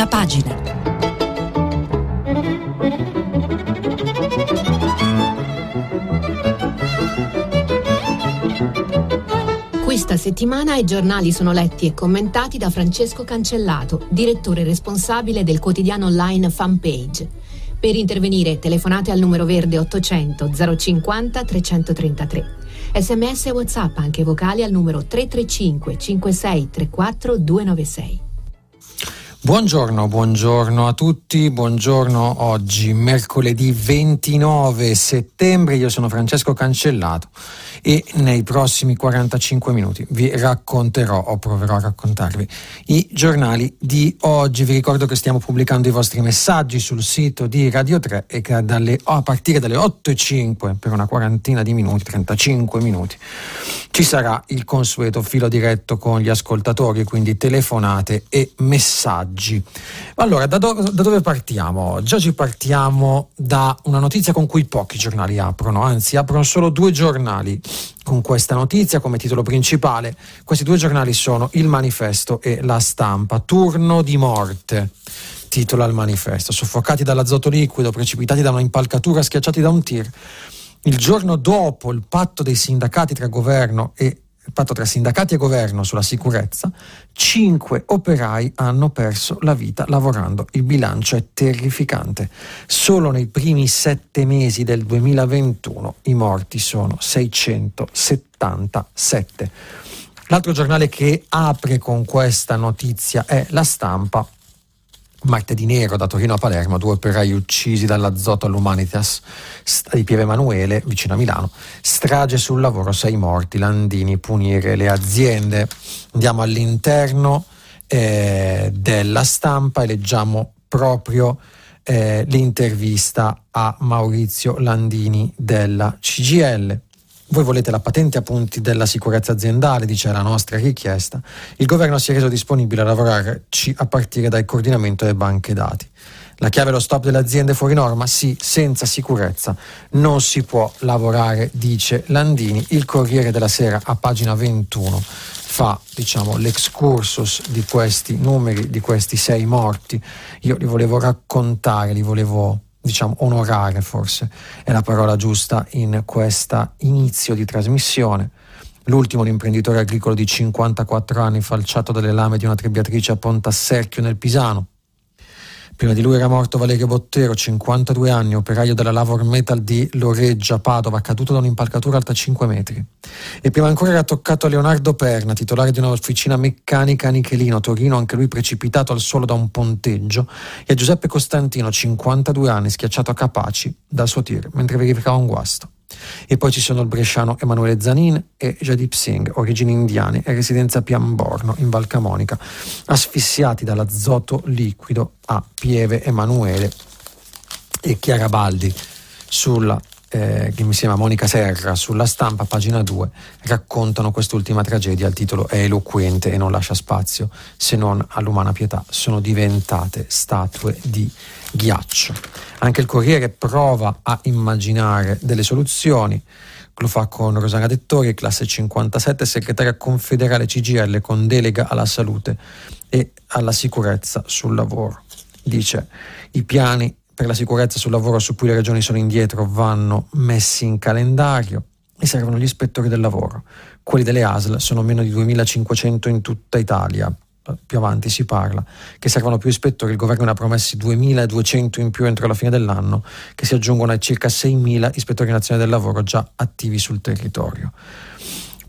prima pagina. Questa settimana i giornali sono letti e commentati da Francesco Cancellato, direttore responsabile del quotidiano online Fanpage. Per intervenire telefonate al numero verde 800 050 333. Sms e WhatsApp anche vocali al numero 335 5634 296. Buongiorno, buongiorno a tutti, buongiorno oggi, mercoledì 29 settembre, io sono Francesco Cancellato e nei prossimi 45 minuti vi racconterò o proverò a raccontarvi i giornali di oggi. Vi ricordo che stiamo pubblicando i vostri messaggi sul sito di Radio 3 e che dalle, a partire dalle 8.05 per una quarantina di minuti, 35 minuti, ci sarà il consueto filo diretto con gli ascoltatori, quindi telefonate e messaggi. Allora, da, do, da dove partiamo oggi? Oggi partiamo da una notizia con cui pochi giornali aprono, anzi aprono solo due giornali con questa notizia come titolo principale. Questi due giornali sono Il Manifesto e La Stampa. Turno di morte titola il manifesto. Soffocati dall'azoto liquido, precipitati da una impalcatura, schiacciati da un tir. Il giorno dopo il patto dei sindacati tra governo e patto tra sindacati e governo sulla sicurezza, cinque operai hanno perso la vita lavorando. Il bilancio è terrificante. Solo nei primi sette mesi del 2021 i morti sono 677. L'altro giornale che apre con questa notizia è La Stampa Martedì nero da Torino a Palermo, due operai uccisi dall'azoto all'Humanitas di Pieve Emanuele, vicino a Milano. Strage sul lavoro, sei morti, Landini punire le aziende. Andiamo all'interno eh, della stampa e leggiamo proprio eh, l'intervista a Maurizio Landini della CGL. Voi volete la patente a punti della sicurezza aziendale, dice la nostra richiesta. Il governo si è reso disponibile a lavorarci a partire dal coordinamento delle banche dati. La chiave è lo stop delle aziende fuori norma? Sì, senza sicurezza non si può lavorare, dice Landini. Il Corriere della Sera a pagina 21 fa diciamo, l'excursus di questi numeri, di questi sei morti. Io li volevo raccontare, li volevo diciamo onorare forse è la parola giusta in questo inizio di trasmissione. L'ultimo, l'imprenditore agricolo di 54 anni, falciato dalle lame di una trebbiatrice a Pontasserchio nel Pisano. Prima di lui era morto Valerio Bottero, 52 anni, operaio della Lavor Metal di Loreggia, Padova, caduto da un'impalcatura alta 5 metri. E prima ancora era toccato a Leonardo Perna, titolare di un'officina meccanica a Nichelino, Torino, anche lui precipitato al suolo da un ponteggio, e a Giuseppe Costantino, 52 anni, schiacciato a Capaci dal suo tir mentre verificava un guasto. E poi ci sono il bresciano Emanuele Zanin e Jadip Singh, origini indiane e residenza Piamborno, in Val Camonica, asfissiati dall'azoto liquido a Pieve Emanuele e Chiara Baldi sulla eh, che mi sembra Monica Serra sulla stampa, pagina 2, raccontano quest'ultima tragedia. Il titolo è eloquente e non lascia spazio se non all'umana pietà. Sono diventate statue di ghiaccio. Anche il Corriere prova a immaginare delle soluzioni. Lo fa con Rosana Dettori, classe 57, segretaria confederale CGL con delega alla salute e alla sicurezza sul lavoro. Dice i piani per la sicurezza sul lavoro su cui le regioni sono indietro vanno messi in calendario e servono gli ispettori del lavoro. Quelli delle ASL sono meno di 2500 in tutta Italia. Più avanti si parla che servono più ispettori. Il governo ne ha promessi 2200 in più entro la fine dell'anno, che si aggiungono ai circa 6000 ispettori nazionali del lavoro già attivi sul territorio.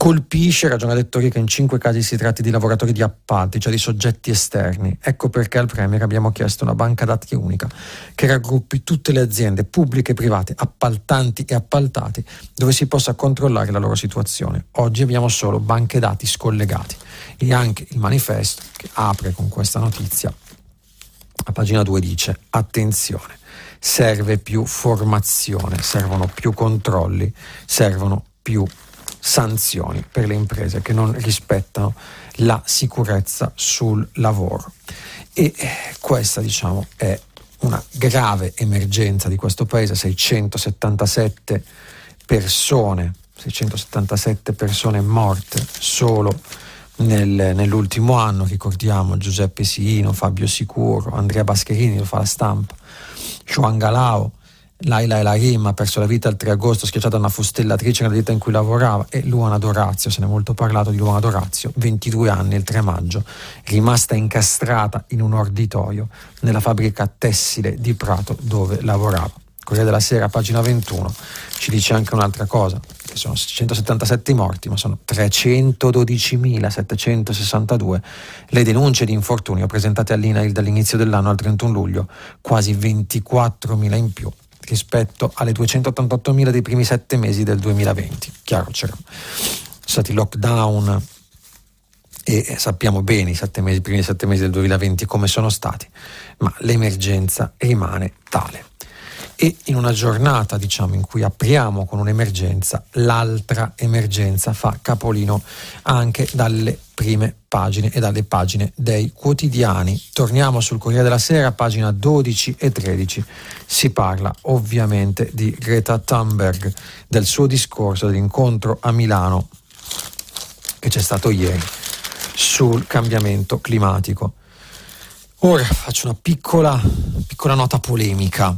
Colpisce, ragiona Dettori, che in cinque casi si tratti di lavoratori di appalti, cioè di soggetti esterni. Ecco perché al Premier abbiamo chiesto una banca dati unica che raggruppi tutte le aziende pubbliche e private, appaltanti e appaltati, dove si possa controllare la loro situazione. Oggi abbiamo solo banche dati scollegati. E anche il manifesto, che apre con questa notizia, a pagina 2 dice attenzione, serve più formazione, servono più controlli, servono più sanzioni per le imprese che non rispettano la sicurezza sul lavoro. E eh, questa diciamo è una grave emergenza di questo paese, 677 persone, 677 persone morte solo nel, nell'ultimo anno, ricordiamo Giuseppe Sino, Fabio Sicuro, Andrea Bascherini, lo fa la stampa, Juan Galao, Laila Elarim ha perso la vita il 3 agosto schiacciata da una fustellatrice nella ditta in cui lavorava e Luana Dorazio, se ne è molto parlato di Luana Dorazio, 22 anni il 3 maggio, rimasta incastrata in un orditorio nella fabbrica tessile di Prato dove lavorava. Corriere della Sera, pagina 21, ci dice anche un'altra cosa, che sono 177 morti, ma sono 312.762 le denunce di infortunio presentate all'INAIL dall'inizio dell'anno al 31 luglio, quasi 24.000 in più rispetto alle 288.000 dei primi sette mesi del 2020. Chiaro, c'erano stati lockdown e sappiamo bene i, mesi, i primi sette mesi del 2020 come sono stati, ma l'emergenza rimane tale e in una giornata diciamo, in cui apriamo con un'emergenza, l'altra emergenza fa capolino anche dalle prime pagine e dalle pagine dei quotidiani. Torniamo sul Corriere della Sera, pagina 12 e 13. Si parla ovviamente di Greta Thunberg, del suo discorso dell'incontro a Milano che c'è stato ieri sul cambiamento climatico. Ora faccio una piccola, piccola nota polemica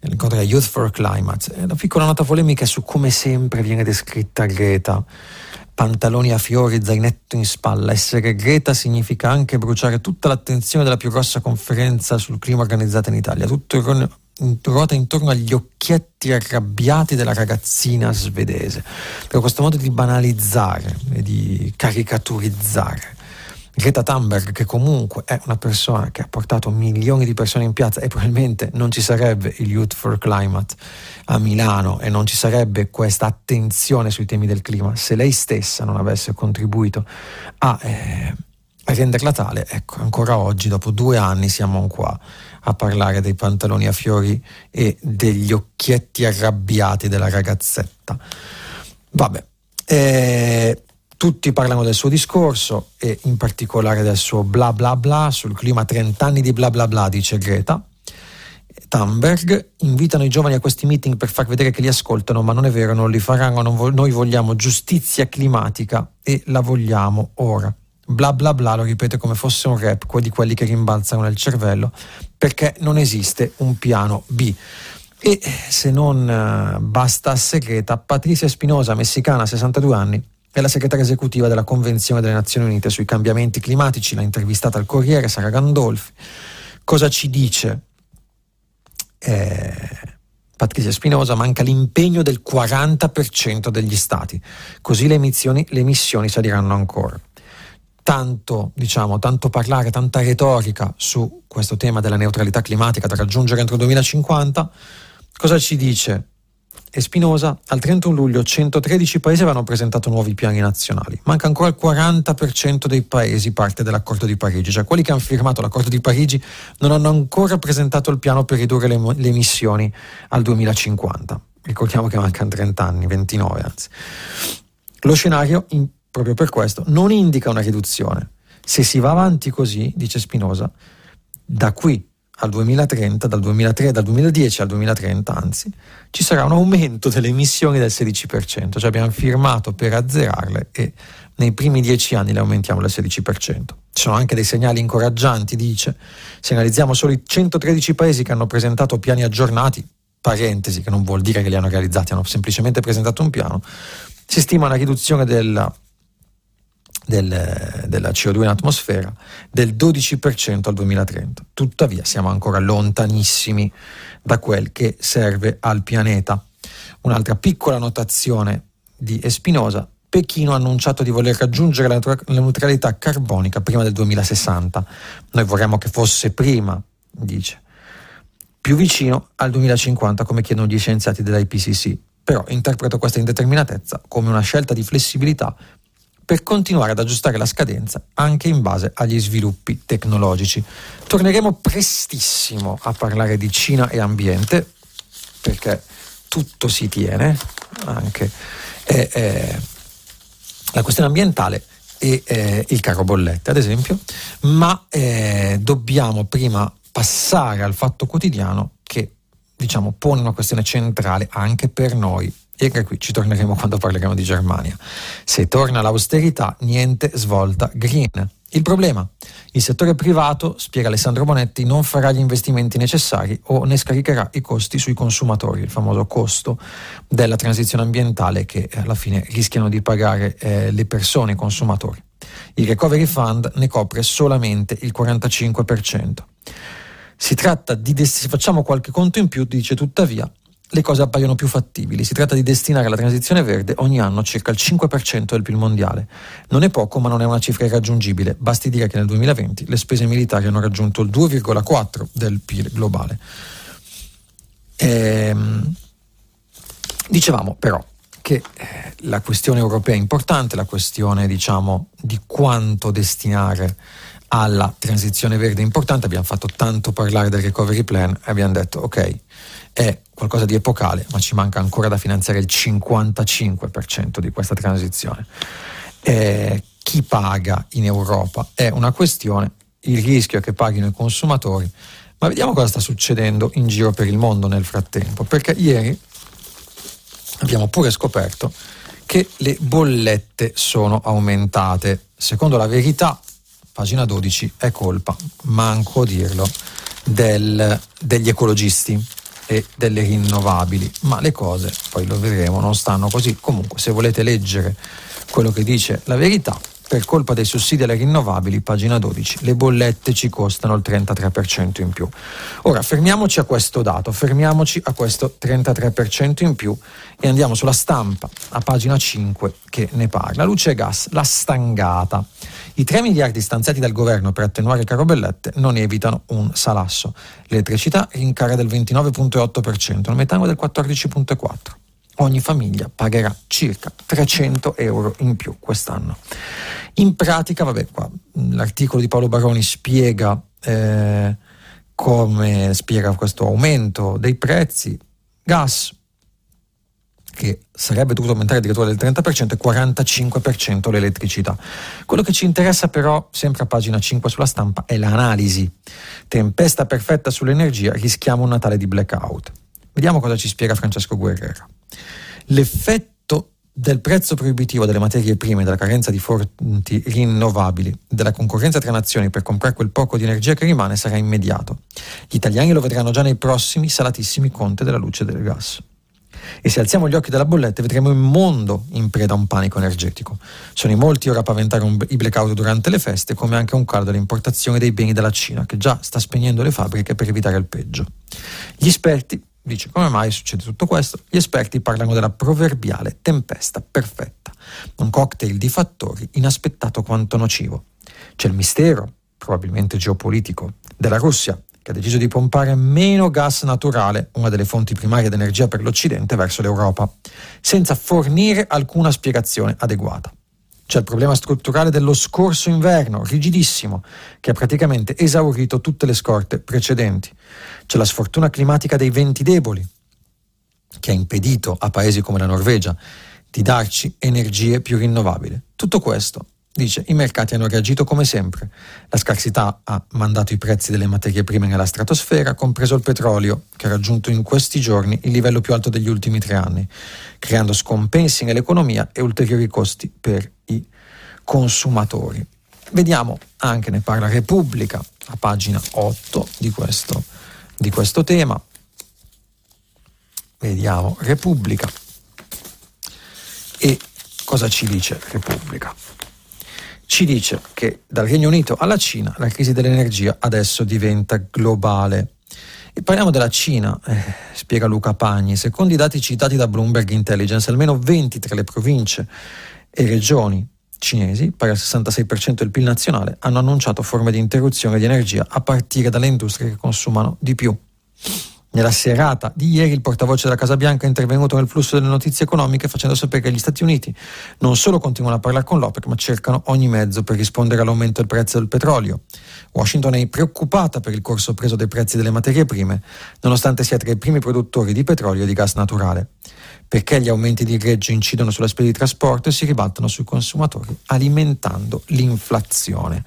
l'incontro della Youth for Climate. Una piccola nota polemica su come sempre viene descritta Greta. Pantaloni a fiori, zainetto in spalla. Essere Greta significa anche bruciare tutta l'attenzione della più grossa conferenza sul clima organizzata in Italia. Tutto ruota intorno agli occhietti arrabbiati della ragazzina svedese. Per questo modo di banalizzare e di caricaturizzare Greta Thunberg, che comunque è una persona che ha portato milioni di persone in piazza e probabilmente non ci sarebbe il Youth for Climate a Milano e non ci sarebbe questa attenzione sui temi del clima se lei stessa non avesse contribuito a, eh, a renderla tale. Ecco, ancora oggi, dopo due anni, siamo qua a parlare dei pantaloni a fiori e degli occhietti arrabbiati della ragazzetta. Vabbè. Eh, tutti parlano del suo discorso e in particolare del suo bla bla bla sul clima 30 anni di bla bla bla, dice Greta. Thunberg invitano i giovani a questi meeting per far vedere che li ascoltano, ma non è vero, non li faranno. Non vo- noi vogliamo giustizia climatica e la vogliamo ora. Bla bla bla lo ripete come fosse un rap, di quelli che rimbalzano nel cervello, perché non esiste un piano B. E se non uh, bastasse Greta, Patricia Spinosa, messicana, 62 anni, è la segretaria esecutiva della Convenzione delle Nazioni Unite sui cambiamenti climatici, l'ha intervistata al Corriere, Sara Gandolfi. Cosa ci dice? Eh, Patrizia Spinosa, manca l'impegno del 40% degli stati, così le emissioni, le emissioni saliranno ancora. Tanto, diciamo, tanto parlare, tanta retorica su questo tema della neutralità climatica da raggiungere entro il 2050, cosa ci dice e Spinosa, al 31 luglio 113 paesi avevano presentato nuovi piani nazionali. Manca ancora il 40% dei paesi parte dell'accordo di Parigi, cioè quelli che hanno firmato l'accordo di Parigi non hanno ancora presentato il piano per ridurre le, le emissioni al 2050. Ricordiamo che mancano 30 anni, 29 anzi. Lo scenario, in, proprio per questo, non indica una riduzione. Se si va avanti così, dice Spinosa, da qui al 2030, dal, 2003, dal 2010 al 2030 anzi, ci sarà un aumento delle emissioni del 16%, cioè abbiamo firmato per azzerarle e nei primi dieci anni le aumentiamo del 16%. Ci sono anche dei segnali incoraggianti, dice, se analizziamo solo i 113 paesi che hanno presentato piani aggiornati, parentesi che non vuol dire che li hanno realizzati, hanno semplicemente presentato un piano, si stima una riduzione della del, della CO2 in atmosfera del 12% al 2030. Tuttavia siamo ancora lontanissimi da quel che serve al pianeta. Un'altra piccola notazione di Espinosa, Pechino ha annunciato di voler raggiungere la, neutralità carbonica prima del 2060. Noi vorremmo che fosse prima, dice, più vicino al 2050 come chiedono gli scienziati dell'IPCC. Però interpreto questa indeterminatezza come una scelta di flessibilità per continuare ad aggiustare la scadenza anche in base agli sviluppi tecnologici. Torneremo prestissimo a parlare di Cina e ambiente, perché tutto si tiene, anche eh, eh, la questione ambientale e eh, il caro bollette, ad esempio, ma eh, dobbiamo prima passare al fatto quotidiano che diciamo, pone una questione centrale anche per noi E qui ci torneremo quando parleremo di Germania. Se torna l'austerità, niente svolta green. Il problema? Il settore privato, spiega Alessandro Bonetti, non farà gli investimenti necessari o ne scaricherà i costi sui consumatori, il famoso costo della transizione ambientale che alla fine rischiano di pagare eh, le persone, i consumatori. Il Recovery Fund ne copre solamente il 45%. Si tratta di, se facciamo qualche conto in più, dice tuttavia, le cose appaiono più fattibili. Si tratta di destinare alla transizione verde ogni anno circa il 5% del PIL mondiale. Non è poco, ma non è una cifra irraggiungibile. Basti dire che nel 2020 le spese militari hanno raggiunto il 2,4% del PIL globale. Ehm, dicevamo però che eh, la questione europea è importante, la questione diciamo di quanto destinare alla transizione verde importante. Abbiamo fatto tanto parlare del recovery plan e abbiamo detto ok è qualcosa di epocale, ma ci manca ancora da finanziare il 55% di questa transizione. Eh, chi paga in Europa è una questione, il rischio è che paghino i consumatori, ma vediamo cosa sta succedendo in giro per il mondo nel frattempo, perché ieri abbiamo pure scoperto che le bollette sono aumentate. Secondo la verità, pagina 12, è colpa, manco dirlo, del, degli ecologisti e delle rinnovabili, ma le cose, poi lo vedremo, non stanno così. Comunque, se volete leggere quello che dice la verità, per colpa dei sussidi alle rinnovabili, pagina 12, le bollette ci costano il 33% in più. Ora fermiamoci a questo dato, fermiamoci a questo 33% in più e andiamo sulla stampa, a pagina 5, che ne parla. Luce e gas, la stangata. I 3 miliardi stanziati dal governo per attenuare caro bellette non evitano un salasso. L'elettricità rincara del 29,8%, il metano del 14,4% ogni famiglia pagherà circa 300 euro in più quest'anno. In pratica, vabbè, qua l'articolo di Paolo Baroni spiega eh, come spiega questo aumento dei prezzi. Gas che sarebbe dovuto aumentare addirittura del 30% e 45% l'elettricità. Quello che ci interessa però, sempre a pagina 5 sulla stampa, è l'analisi. Tempesta perfetta sull'energia, rischiamo un Natale di blackout. Vediamo cosa ci spiega Francesco Guerrera. L'effetto del prezzo proibitivo delle materie prime, della carenza di fonti rinnovabili, della concorrenza tra nazioni per comprare quel poco di energia che rimane sarà immediato. Gli italiani lo vedranno già nei prossimi salatissimi conti della luce e del gas. E se alziamo gli occhi dalla bolletta vedremo il mondo in preda a un panico energetico. Sono in molti ora a paventare un, i blackout durante le feste, come anche un calo dell'importazione dei beni dalla Cina, che già sta spegnendo le fabbriche per evitare il peggio. Gli esperti Dice come mai succede tutto questo? Gli esperti parlano della proverbiale tempesta perfetta, un cocktail di fattori inaspettato quanto nocivo. C'è il mistero, probabilmente geopolitico, della Russia, che ha deciso di pompare meno gas naturale, una delle fonti primarie di energia per l'Occidente, verso l'Europa, senza fornire alcuna spiegazione adeguata. C'è il problema strutturale dello scorso inverno, rigidissimo, che ha praticamente esaurito tutte le scorte precedenti. C'è la sfortuna climatica dei venti deboli, che ha impedito a paesi come la Norvegia di darci energie più rinnovabili. Tutto questo Dice, i mercati hanno reagito come sempre. La scarsità ha mandato i prezzi delle materie prime nella stratosfera, compreso il petrolio, che ha raggiunto in questi giorni il livello più alto degli ultimi tre anni, creando scompensi nell'economia e ulteriori costi per i consumatori. Vediamo anche, ne parla Repubblica, a pagina 8 di questo, di questo tema. Vediamo Repubblica. E cosa ci dice Repubblica? Ci dice che dal Regno Unito alla Cina la crisi dell'energia adesso diventa globale. E parliamo della Cina, eh, spiega Luca Pagni. Secondo i dati citati da Bloomberg Intelligence, almeno 20 tra le province e regioni cinesi, pari al 66% del PIL nazionale, hanno annunciato forme di interruzione di energia a partire dalle industrie che consumano di più. Nella serata di ieri il portavoce della Casa Bianca è intervenuto nel flusso delle notizie economiche facendo sapere che gli Stati Uniti non solo continuano a parlare con l'OPEC ma cercano ogni mezzo per rispondere all'aumento del prezzo del petrolio. Washington è preoccupata per il corso preso dei prezzi delle materie prime nonostante sia tra i primi produttori di petrolio e di gas naturale perché gli aumenti di greggio incidono sulle spese di trasporto e si ribaltano sui consumatori alimentando l'inflazione.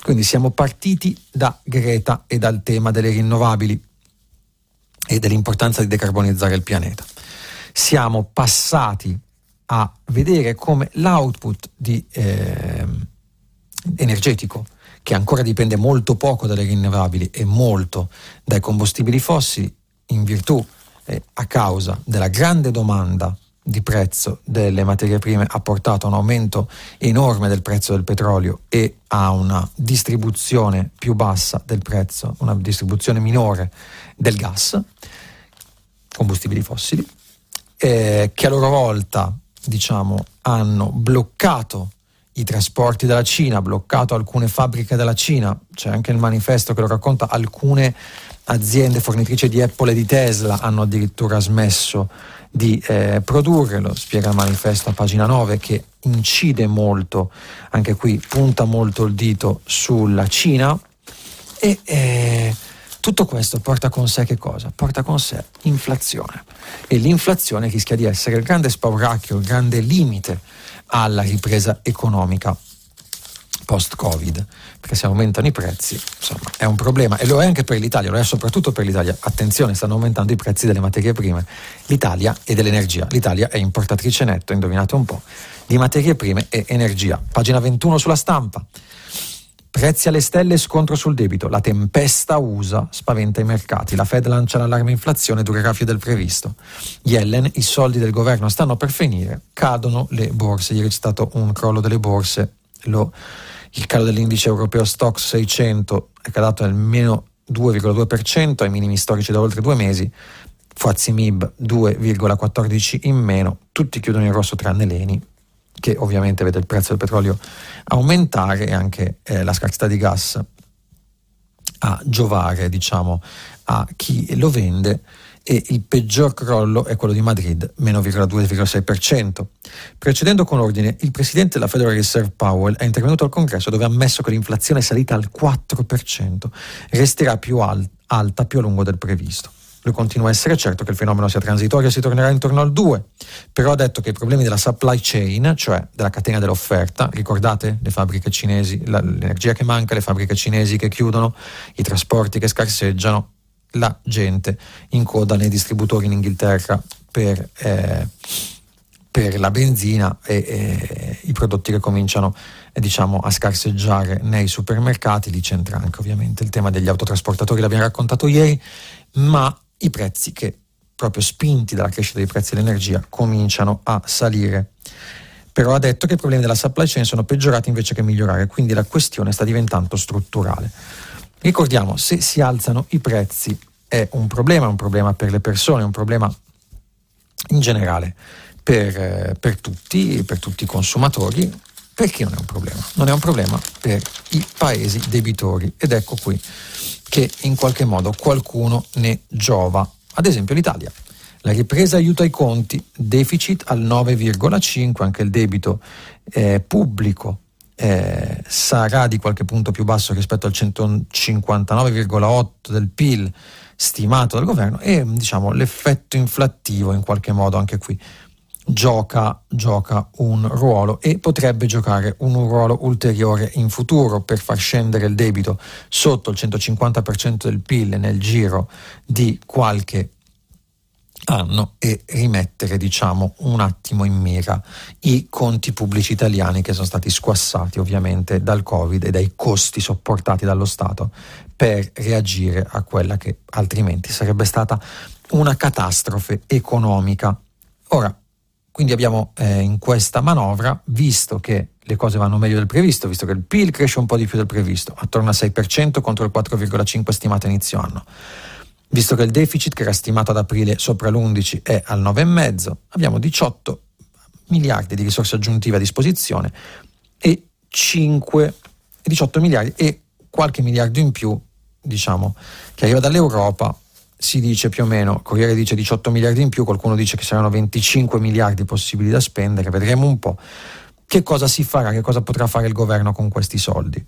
Quindi siamo partiti da Greta e dal tema delle rinnovabili e dell'importanza di decarbonizzare il pianeta. siamo passati a vedere come l'output di, eh, energetico, che ancora dipende molto poco dalle rinnovabili e molto dai combustibili fossili, in virtù e a causa della grande domanda di prezzo delle materie prime ha portato a un aumento enorme del prezzo del petrolio e a una distribuzione più bassa del prezzo, una distribuzione minore del gas, combustibili fossili, eh, che a loro volta diciamo, hanno bloccato i trasporti dalla Cina, bloccato alcune fabbriche della Cina, c'è anche il manifesto che lo racconta, alcune aziende fornitrici di Apple e di Tesla hanno addirittura smesso di eh, produrre, lo spiega il manifesto a pagina 9 che incide molto, anche qui punta molto il dito sulla Cina. E eh, tutto questo porta con sé che cosa? Porta con sé inflazione. E l'inflazione rischia di essere il grande spauracchio, il grande limite alla ripresa economica post-Covid, perché se aumentano i prezzi, insomma, è un problema e lo è anche per l'Italia, lo è soprattutto per l'Italia. Attenzione, stanno aumentando i prezzi delle materie prime, l'Italia e dell'energia. L'Italia è importatrice netto, indovinate un po', di materie prime e energia. Pagina 21 sulla stampa. Prezzi alle stelle scontro sul debito. La tempesta USA spaventa i mercati. La Fed lancia l'allarme inflazione, durerà più del previsto. Yellen, i soldi del governo stanno per finire, cadono le borse. Ieri c'è stato un crollo delle borse, lo il calo dell'indice europeo Stock 600 è calato del meno 2,2% ai minimi storici da oltre due mesi, Fazzi Mib 2,14 in meno, tutti chiudono in rosso tranne Leni, che ovviamente vede il prezzo del petrolio aumentare e anche eh, la scarsità di gas a giovare diciamo, a chi lo vende e il peggior crollo è quello di Madrid, meno 2,6%. Precedendo con ordine, il presidente della Federal Reserve Powell è intervenuto al congresso dove ha ammesso che l'inflazione è salita al 4%, resterà più al- alta più a lungo del previsto. Lui continua a essere certo che il fenomeno sia transitorio e si tornerà intorno al 2, però ha detto che i problemi della supply chain, cioè della catena dell'offerta, ricordate le fabbriche cinesi, l'energia che manca, le fabbriche cinesi che chiudono, i trasporti che scarseggiano, la gente in coda nei distributori in Inghilterra per, eh, per la benzina e, e, i prodotti che cominciano eh, diciamo, a scarseggiare nei supermercati, lì c'entra anche ovviamente il tema degli autotrasportatori, l'abbiamo raccontato ieri, ma i prezzi che proprio spinti dalla crescita dei prezzi dell'energia cominciano a salire però ha detto che i problemi della supply chain sono peggiorati invece che migliorare, quindi la questione sta diventando strutturale. Ricordiamo, se si alzano i prezzi è un problema, un problema per le persone, un problema in generale per, eh, per tutti, per tutti i consumatori, perché non è un problema? Non è un problema per i paesi debitori ed ecco qui che in qualche modo qualcuno ne giova, ad esempio l'Italia. La ripresa aiuta i conti, deficit al 9,5, anche il debito eh, pubblico eh, sarà di qualche punto più basso rispetto al 159,8 del PIL stimato dal governo e diciamo, l'effetto inflattivo in qualche modo anche qui gioca, gioca un ruolo e potrebbe giocare un ruolo ulteriore in futuro per far scendere il debito sotto il 150% del PIL nel giro di qualche anno e rimettere diciamo un attimo in mira i conti pubblici italiani che sono stati squassati ovviamente dal Covid e dai costi sopportati dallo Stato per reagire a quella che altrimenti sarebbe stata una catastrofe economica. Ora, quindi abbiamo eh, in questa manovra, visto che le cose vanno meglio del previsto, visto che il PIL cresce un po' di più del previsto, attorno al 6% contro il 4,5% stimato inizio anno Visto che il deficit, che era stimato ad aprile sopra l'11, è al 9,5, abbiamo 18 miliardi di risorse aggiuntive a disposizione e 5, 18 miliardi e qualche miliardo in più, diciamo, che arriva dall'Europa. Si dice più o meno, Corriere dice 18 miliardi in più, qualcuno dice che saranno 25 miliardi possibili da spendere, vedremo un po' che cosa si farà, che cosa potrà fare il governo con questi soldi.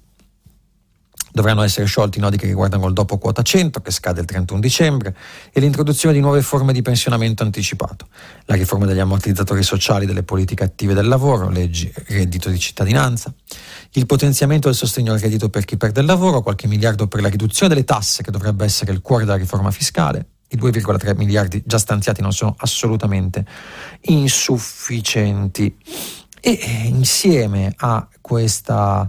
Dovranno essere sciolti i nodi che riguardano il dopo quota 100, che scade il 31 dicembre, e l'introduzione di nuove forme di pensionamento anticipato, la riforma degli ammortizzatori sociali delle politiche attive del lavoro, leggi reddito di cittadinanza, il potenziamento del sostegno al reddito per chi perde il lavoro, qualche miliardo per la riduzione delle tasse, che dovrebbe essere il cuore della riforma fiscale, i 2,3 miliardi già stanziati non sono assolutamente insufficienti. E eh, insieme a, questa,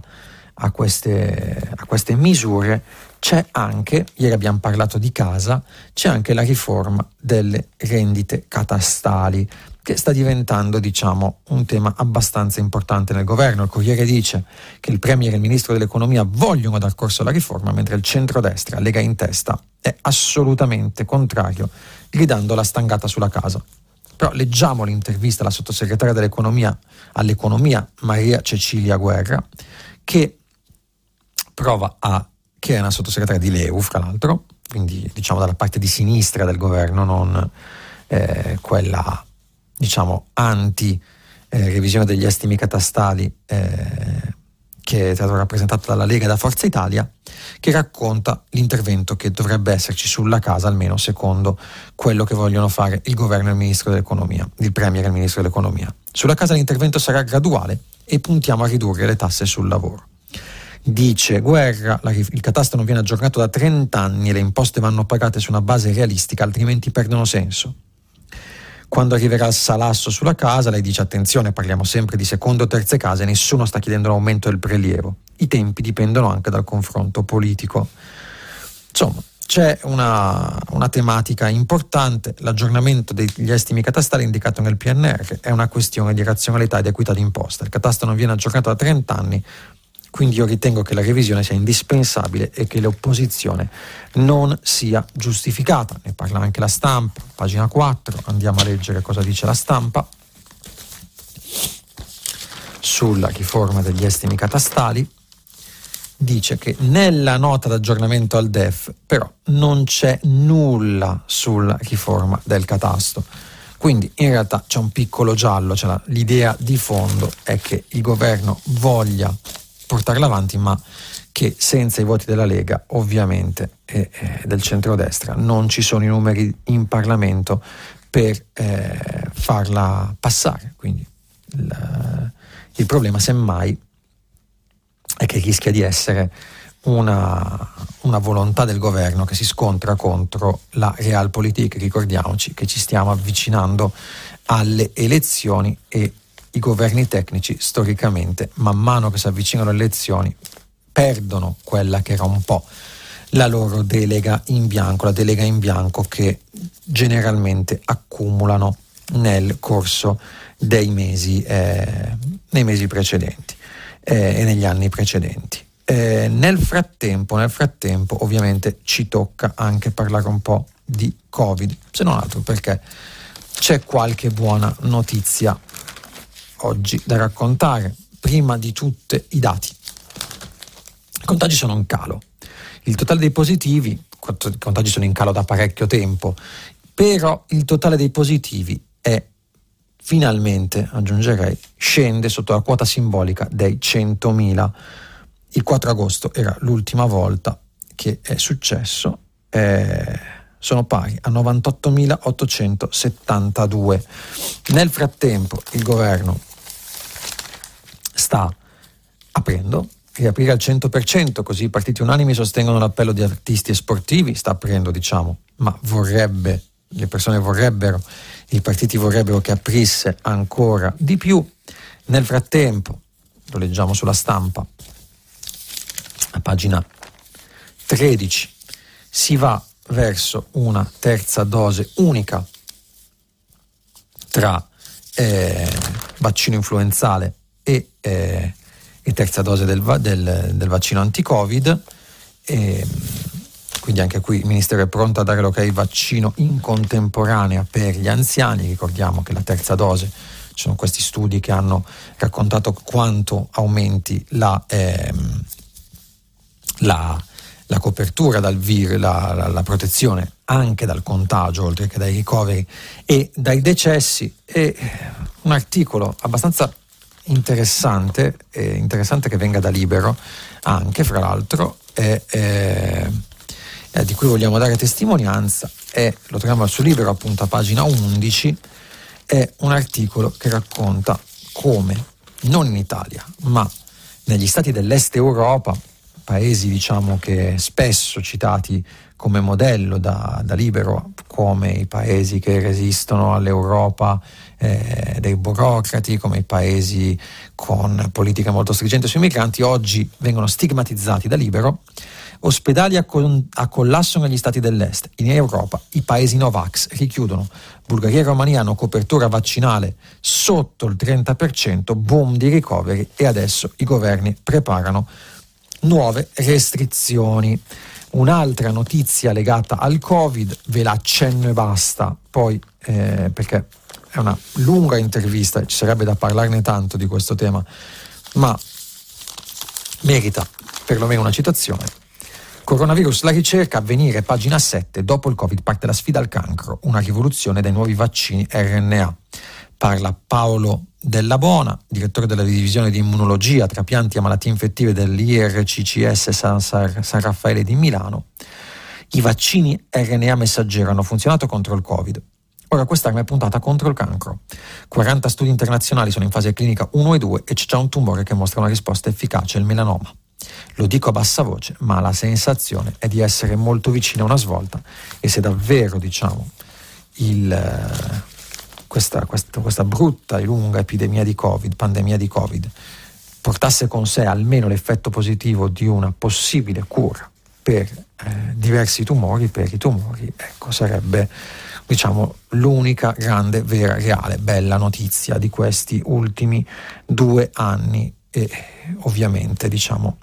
a, queste, a queste misure c'è anche, ieri abbiamo parlato di casa, c'è anche la riforma delle rendite catastali che sta diventando diciamo, un tema abbastanza importante nel governo. Il Corriere dice che il Premier e il Ministro dell'Economia vogliono dar corso alla riforma, mentre il centrodestra, Lega in testa, è assolutamente contrario, gridando la stangata sulla casa. Però leggiamo l'intervista alla sottosegretaria dell'economia all'economia Maria Cecilia Guerra, che prova a che è una sottosegretaria di Leu, fra l'altro, quindi diciamo dalla parte di sinistra del governo, non eh, quella diciamo anti eh, revisione degli estimi catastali eh, che è stato rappresentato dalla Lega e da Forza Italia, che racconta l'intervento che dovrebbe esserci sulla casa, almeno secondo quello che vogliono fare il governo e il ministro dell'economia, il premier e il ministro dell'economia. Sulla casa l'intervento sarà graduale e puntiamo a ridurre le tasse sul lavoro. Dice Guerra, la, il catasto non viene aggiornato da 30 anni e le imposte vanno pagate su una base realistica, altrimenti perdono senso. Quando arriverà il salasso sulla casa, lei dice attenzione, parliamo sempre di seconde o terze case, nessuno sta chiedendo l'aumento del prelievo. I tempi dipendono anche dal confronto politico. Insomma, c'è una, una, tematica importante, l'aggiornamento degli estimi catastali indicato nel PNR è una questione di razionalità ed equità d'imposta. Il catasto non viene aggiornato da 30 anni, quindi io ritengo che la revisione sia indispensabile e che l'opposizione non sia giustificata. Ne parla anche la stampa, pagina 4, andiamo a leggere cosa dice la stampa sulla riforma degli estimi catastali. Dice che nella nota d'aggiornamento al DEF però non c'è nulla sulla riforma del catasto. Quindi in realtà c'è un piccolo giallo, cioè l'idea di fondo è che il governo voglia portarla avanti, ma che senza i voti della Lega, ovviamente, e, e del centrodestra, non ci sono i numeri in Parlamento per eh, farla passare. Quindi il, il problema, semmai, è che rischia di essere una, una, volontà del governo che si scontra contro la realpolitik. Ricordiamoci che ci stiamo avvicinando alle elezioni e i governi tecnici storicamente, man mano che si avvicinano le elezioni, perdono quella che era un po' la loro delega in bianco, la delega in bianco che generalmente accumulano nel corso dei mesi, eh, nei mesi precedenti eh, e negli anni precedenti. Eh, nel, frattempo, nel frattempo, ovviamente, ci tocca anche parlare un po' di Covid, se non altro perché c'è qualche buona notizia oggi da raccontare. Prima di tutte i dati. I contagi sono in calo. Il totale dei positivi, i contagi sono in calo da parecchio tempo, però il totale dei positivi è finalmente, aggiungerei, scende sotto la quota simbolica dei 100.000. Il 4 agosto era l'ultima volta che è successo. Eh, sono pari a 98.872. Nel frattempo il governo sta aprendo, riaprire al 100%, così i partiti unanimi sostengono l'appello di artisti e sportivi, sta aprendo diciamo, ma vorrebbe, le persone vorrebbero, i partiti vorrebbero che aprisse ancora di più. Nel frattempo, lo leggiamo sulla stampa, a pagina 13, si va verso una terza dose unica tra eh, vaccino influenzale e, eh, e terza dose del, del, del vaccino anti-Covid. E, quindi anche qui il Ministero è pronto a dare l'ok vaccino in contemporanea per gli anziani. Ricordiamo che la terza dose, ci sono questi studi che hanno raccontato quanto aumenti la, ehm, la, la copertura dal virus, la, la, protezione anche dal contagio, oltre che dai ricoveri e dai decessi. E un articolo abbastanza interessante, eh, interessante che venga da Libero, anche fra l'altro, è, è, di cui vogliamo dare testimonianza, è, lo troviamo su Libero appunto a pagina 11, è un articolo che racconta come, non in Italia, ma negli stati dell'est Europa, paesi diciamo che spesso citati come modello da, da Libero, come i paesi che resistono all'Europa eh, dei burocrati, come i paesi con politiche molto stringenti sui migranti, oggi vengono stigmatizzati da Libero. Ospedali a, con, a, collasso negli stati dell'est. In Europa i paesi Novax richiudono. Bulgaria e Romania hanno copertura vaccinale sotto il 30%, boom di ricoveri e adesso i governi preparano nuove restrizioni. Un'altra notizia legata al Covid, ve la accenno e basta, poi eh, perché è una lunga intervista, ci sarebbe da parlarne tanto di questo tema, ma merita perlomeno una citazione. Coronavirus, la ricerca, avvenire, pagina 7, dopo il Covid parte la sfida al cancro, una rivoluzione dei nuovi vaccini RNA. Parla Paolo Della Bona, direttore della divisione di immunologia, trapianti e malattie infettive dell'IRCCS San, San Raffaele di Milano. I vaccini RNA messaggero hanno funzionato contro il Covid. Ora quest'arma è puntata contro il cancro. 40 studi internazionali sono in fase clinica 1 e 2 e c'è già un tumore che mostra una risposta efficace, il melanoma. Lo dico a bassa voce, ma la sensazione è di essere molto vicino a una svolta e se davvero, diciamo, il, questa, questa, questa brutta e lunga epidemia di Covid, pandemia di Covid, portasse con sé almeno l'effetto positivo di una possibile cura per eh, diversi tumori, per i tumori, ecco, sarebbe diciamo, l'unica grande, vera, reale, bella notizia di questi ultimi due anni e ovviamente diciamo,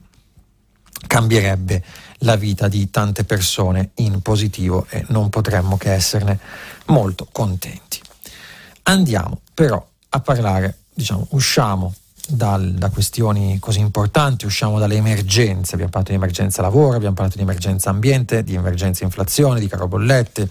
cambierebbe la vita di tante persone in positivo e non potremmo che esserne molto contenti. Andiamo però a parlare, diciamo, usciamo dal, da questioni così importanti, usciamo dalle emergenze, abbiamo parlato di emergenza lavoro, abbiamo parlato di emergenza ambiente, di emergenza inflazione, di caro bollette,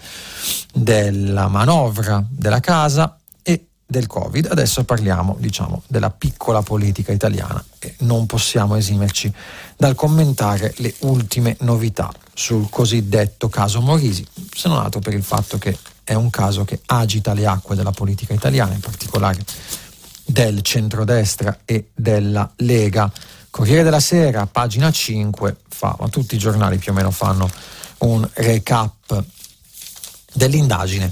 della manovra della casa e del Covid. Adesso parliamo, diciamo, della piccola politica italiana e non possiamo esimerci dal commentare le ultime novità sul cosiddetto caso Morisi, se non altro per il fatto che è un caso che agita le acque della politica italiana, in particolare del centrodestra e della Lega. Corriere della Sera, pagina 5, fa, ma tutti i giornali più o meno fanno un recap dell'indagine.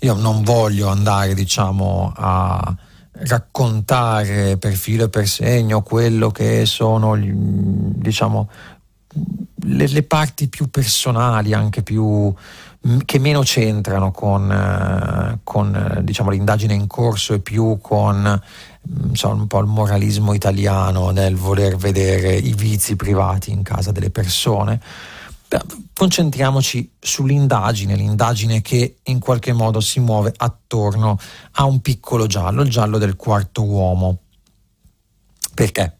Io non voglio andare, diciamo, a raccontare per filo e per segno quello che sono, diciamo, le, le parti più personali, anche più che meno c'entrano con, eh, con eh, diciamo, l'indagine in corso e più con insomma, un po' il moralismo italiano nel voler vedere i vizi privati in casa delle persone. Concentriamoci sull'indagine, l'indagine che in qualche modo si muove attorno a un piccolo giallo, il giallo del quarto uomo. Perché?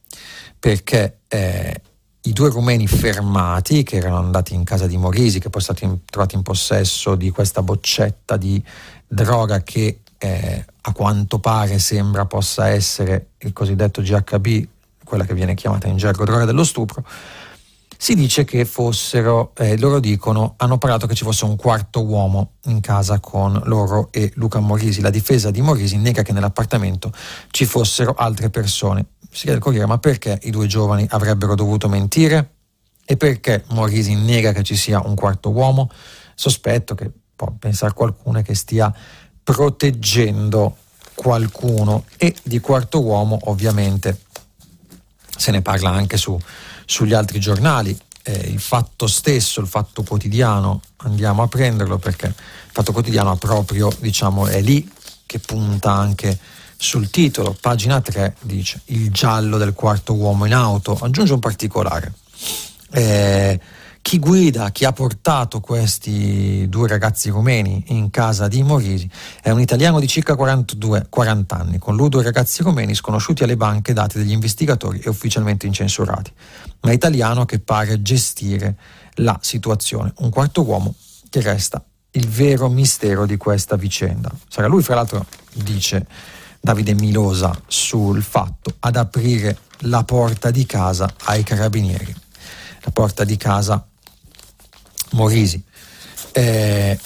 Perché eh, i due rumeni fermati che erano andati in casa di Morisi, che poi sono stati trovati in possesso di questa boccetta di droga che eh, a quanto pare sembra possa essere il cosiddetto GHB, quella che viene chiamata in gergo droga dello stupro, si dice che fossero, eh, loro dicono, hanno parlato che ci fosse un quarto uomo in casa con loro e Luca Morisi. La difesa di Morisi nega che nell'appartamento ci fossero altre persone si chiede al Corriere ma perché i due giovani avrebbero dovuto mentire? E perché Morisi nega che ci sia un quarto uomo? Sospetto che può pensare qualcuno che stia proteggendo qualcuno e di quarto uomo ovviamente se ne parla anche su, sugli altri giornali. Eh, il fatto stesso, il fatto quotidiano, andiamo a prenderlo perché il fatto quotidiano proprio, diciamo, è lì che punta anche sul titolo, pagina 3, dice il giallo del quarto uomo in auto, aggiunge un particolare. Eh, chi guida, chi ha portato questi due ragazzi rumeni in casa di Morisi è un italiano di circa 42, 40 anni, con lui due ragazzi rumeni sconosciuti alle banche dati dagli investigatori e ufficialmente incensurati, ma italiano che pare gestire la situazione. Un quarto uomo che resta il vero mistero di questa vicenda. Sarà lui, fra l'altro, dice Davide Milosa sul fatto ad aprire la porta di casa ai carabinieri, la porta di casa Morisi. Eh,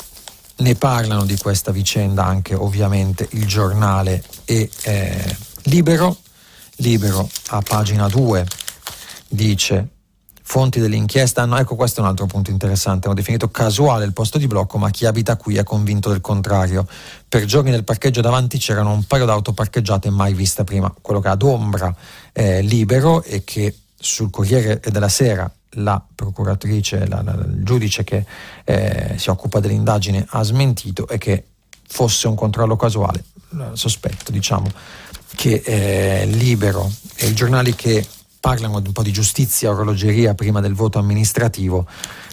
ne parlano di questa vicenda anche ovviamente il giornale e eh, Libero. Libero a pagina 2 dice Fonti dell'inchiesta hanno, ecco questo è un altro punto interessante, hanno definito casuale il posto di blocco, ma chi abita qui è convinto del contrario. Per giorni nel parcheggio davanti c'erano un paio d'auto parcheggiate mai viste prima, quello che ad ombra è libero e che sul Corriere della Sera la procuratrice, la, la, il giudice che eh, si occupa dell'indagine ha smentito e che fosse un controllo casuale, sospetto diciamo che eh, Libero e i giornali che parlano un po' di giustizia e orologeria prima del voto amministrativo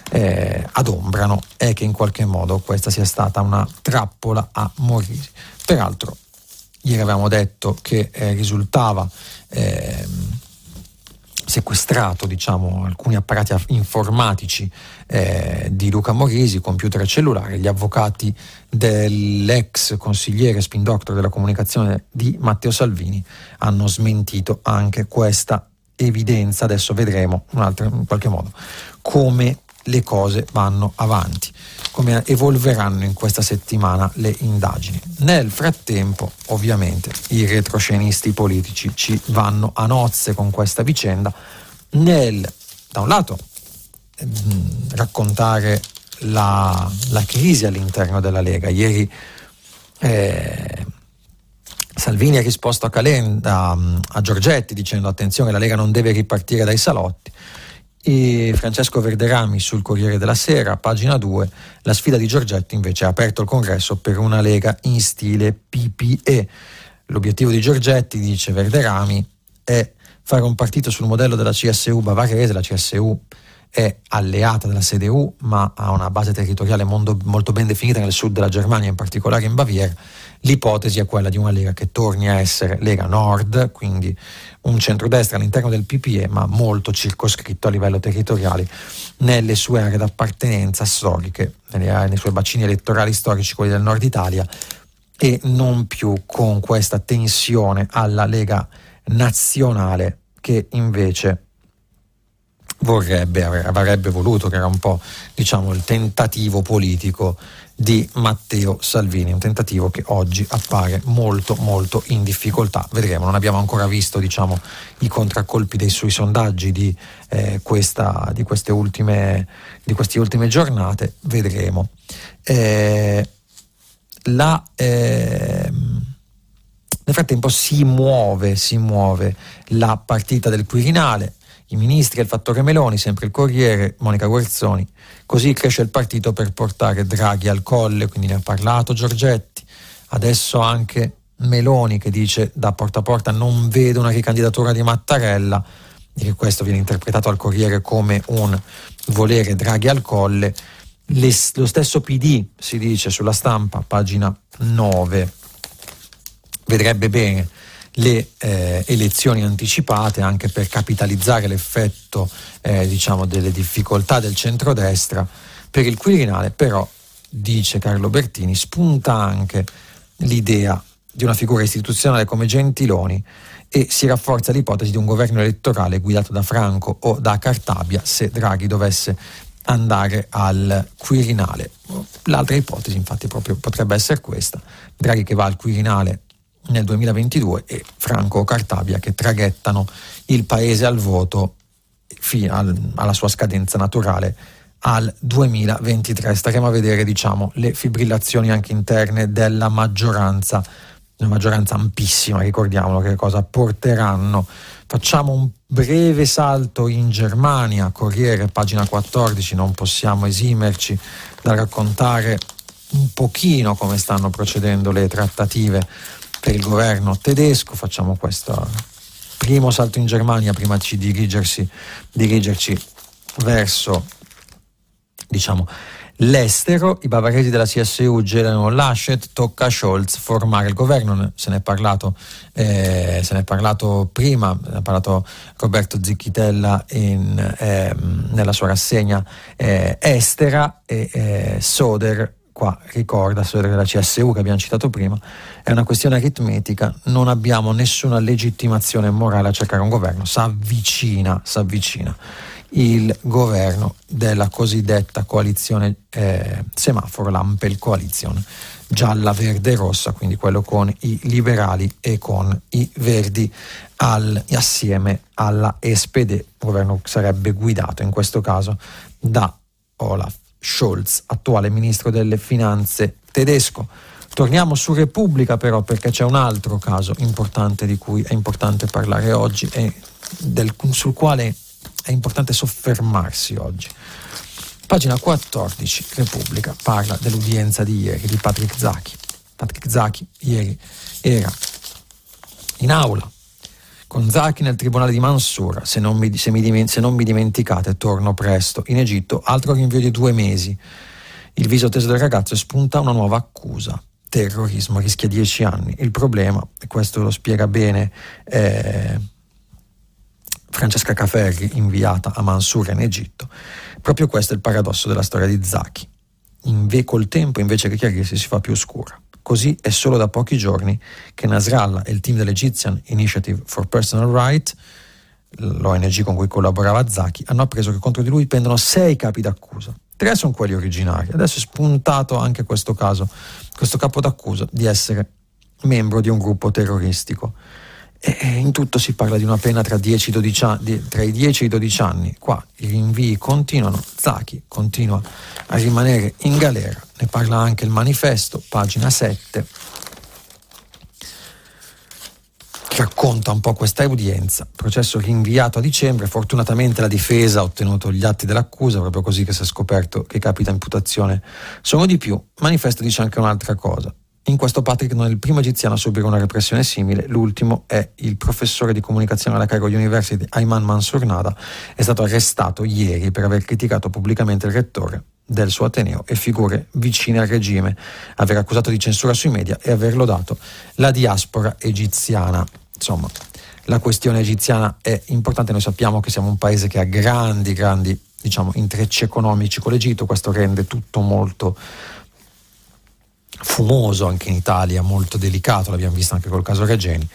eh, adombrano è che in qualche modo questa sia stata una trappola a Morisi. Peraltro, ieri avevamo detto che eh, risultava eh, sequestrato diciamo, alcuni apparati informatici eh, di Luca Morisi, computer e cellulare, gli avvocati dell'ex consigliere spin doctor della comunicazione di Matteo Salvini hanno smentito anche questa evidenza, adesso vedremo in, altro, in qualche modo come le cose vanno avanti, come evolveranno in questa settimana le indagini. Nel frattempo, ovviamente, i retroscenisti politici ci vanno a nozze con questa vicenda, nel, da un lato, ehm, raccontare la, la, crisi all'interno della Lega. Ieri eh, Salvini ha risposto a, Calenda, a Giorgetti dicendo attenzione la Lega non deve ripartire dai salotti e Francesco Verderami sul Corriere della Sera, pagina 2, la sfida di Giorgetti invece ha aperto il congresso per una Lega in stile PPE. L'obiettivo di Giorgetti, dice Verderami, è fare un partito sul modello della CSU bavarese, la CSU è alleata della CDU ma ha una base territoriale molto, molto ben definita nel sud della Germania, in particolare in Baviera. L'ipotesi è quella di una Lega che torni a essere Lega Nord, quindi un centrodestra all'interno del PPE, ma molto circoscritto a livello territoriale nelle sue aree d'appartenenza storiche, nei suoi bacini elettorali storici, quelli del nord Italia, e non più con questa tensione alla Lega nazionale che invece vorrebbe, avrebbe voluto, che era un po' diciamo, il tentativo politico di Matteo Salvini, un tentativo che oggi appare molto molto in difficoltà. Vedremo, non abbiamo ancora visto diciamo, i contraccolpi dei suoi sondaggi di, eh, questa, di, queste ultime, di queste ultime giornate, vedremo. Eh, la, eh, nel frattempo si muove, si muove la partita del Quirinale, i ministri il fattore Meloni, sempre il Corriere, Monica Guerzoni. Così cresce il partito per portare Draghi al colle, quindi ne ha parlato Giorgetti, adesso anche Meloni che dice da porta a porta non vede una ricandidatura di Mattarella e questo viene interpretato al Corriere come un volere Draghi al colle. Le, lo stesso PD si dice sulla stampa, pagina 9, vedrebbe bene le eh, elezioni anticipate anche per capitalizzare l'effetto eh, diciamo delle difficoltà del centrodestra. Per il Quirinale però, dice Carlo Bertini, spunta anche l'idea di una figura istituzionale come Gentiloni e si rafforza l'ipotesi di un governo elettorale guidato da Franco o da Cartabia se Draghi dovesse andare al Quirinale. L'altra ipotesi infatti proprio potrebbe essere questa, Draghi che va al Quirinale nel 2022 e Franco Cartabia che traghettano il paese al voto fino al, alla sua scadenza naturale al 2023. Staremo a vedere diciamo, le fibrillazioni anche interne della maggioranza, una maggioranza ampissima, ricordiamolo che cosa porteranno. Facciamo un breve salto in Germania, Corriere, pagina 14, non possiamo esimerci da raccontare un pochino come stanno procedendo le trattative per il governo tedesco. Facciamo questo primo salto in Germania prima di dirigerci verso diciamo, l'estero. I bavaresi della CSU gelano Laschet, tocca a Scholz formare il governo. Se ne è parlato, eh, ne è parlato prima, ne ha parlato Roberto Zicchitella in, eh, nella sua rassegna eh, estera e eh, Soder qua ricorda, della CSU che abbiamo citato prima, è una questione aritmetica, non abbiamo nessuna legittimazione morale a cercare un governo, si avvicina, si avvicina il governo della cosiddetta coalizione eh, semaforo, l'Ampel Coalizione gialla, verde e rossa, quindi quello con i liberali e con i verdi al, assieme alla SPD. Il governo sarebbe guidato in questo caso da Olaf Scholz, attuale ministro delle finanze tedesco. Torniamo su Repubblica però perché c'è un altro caso importante di cui è importante parlare oggi e del, sul quale è importante soffermarsi oggi. Pagina 14, Repubblica, parla dell'udienza di ieri di Patrick Zachi. Patrick Zachi ieri era in aula con Zachi nel tribunale di Mansura. Se non, mi, se, mi, se non mi dimenticate, torno presto in Egitto. Altro rinvio di due mesi. Il viso teso del ragazzo spunta una nuova accusa terrorismo, rischia dieci anni. Il problema, e questo lo spiega bene eh, Francesca Caferri, inviata a Mansura in Egitto, proprio questo è il paradosso della storia di Zaki. Inve- col tempo, invece che chiarirsi, si fa più scura. Così è solo da pochi giorni che Nasrallah e il team dell'Egyptian Initiative for Personal Rights, l'ONG con cui collaborava Zaki, hanno appreso che contro di lui pendono sei capi d'accusa. Tre sono quelli originari. Adesso è spuntato anche questo caso questo capo d'accusa di essere membro di un gruppo terroristico. In tutto si parla di una pena tra, 10, 12 anni, tra i 10 e i 12 anni. Qua i rinvii continuano, Zaki continua a rimanere in galera, ne parla anche il manifesto, pagina 7, che racconta un po' questa udienza. Processo rinviato a dicembre, fortunatamente la difesa ha ottenuto gli atti dell'accusa, proprio così che si è scoperto che capita imputazione sono di più. Manifesto dice anche un'altra cosa. In questo Patrick non è il primo egiziano a subire una repressione simile, l'ultimo è il professore di comunicazione alla Cairo University Ayman Mansour Nada, è stato arrestato ieri per aver criticato pubblicamente il rettore del suo Ateneo e figure vicine al regime, aver accusato di censura sui media e aver lodato la diaspora egiziana. Insomma, la questione egiziana è importante, noi sappiamo che siamo un paese che ha grandi, grandi diciamo, intrecci economici con l'Egitto, questo rende tutto molto fumoso anche in Italia, molto delicato, l'abbiamo visto anche col caso Regeni,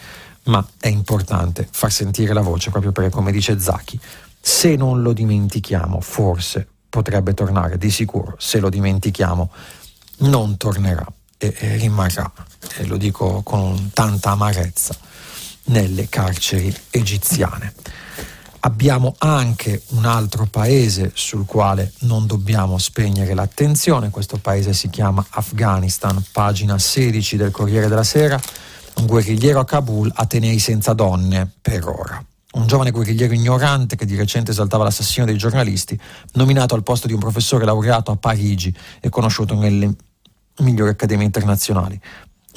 ma è importante far sentire la voce proprio perché, come dice Zacchi, se non lo dimentichiamo, forse potrebbe tornare, di sicuro, se lo dimentichiamo, non tornerà e, e rimarrà, e lo dico con tanta amarezza, nelle carceri egiziane. Abbiamo anche un altro paese sul quale non dobbiamo spegnere l'attenzione, questo paese si chiama Afghanistan, pagina 16 del Corriere della Sera, un guerrigliero a Kabul, Atenei senza donne, per ora. Un giovane guerrigliero ignorante che di recente esaltava l'assassino dei giornalisti, nominato al posto di un professore laureato a Parigi e conosciuto nelle migliori accademie internazionali.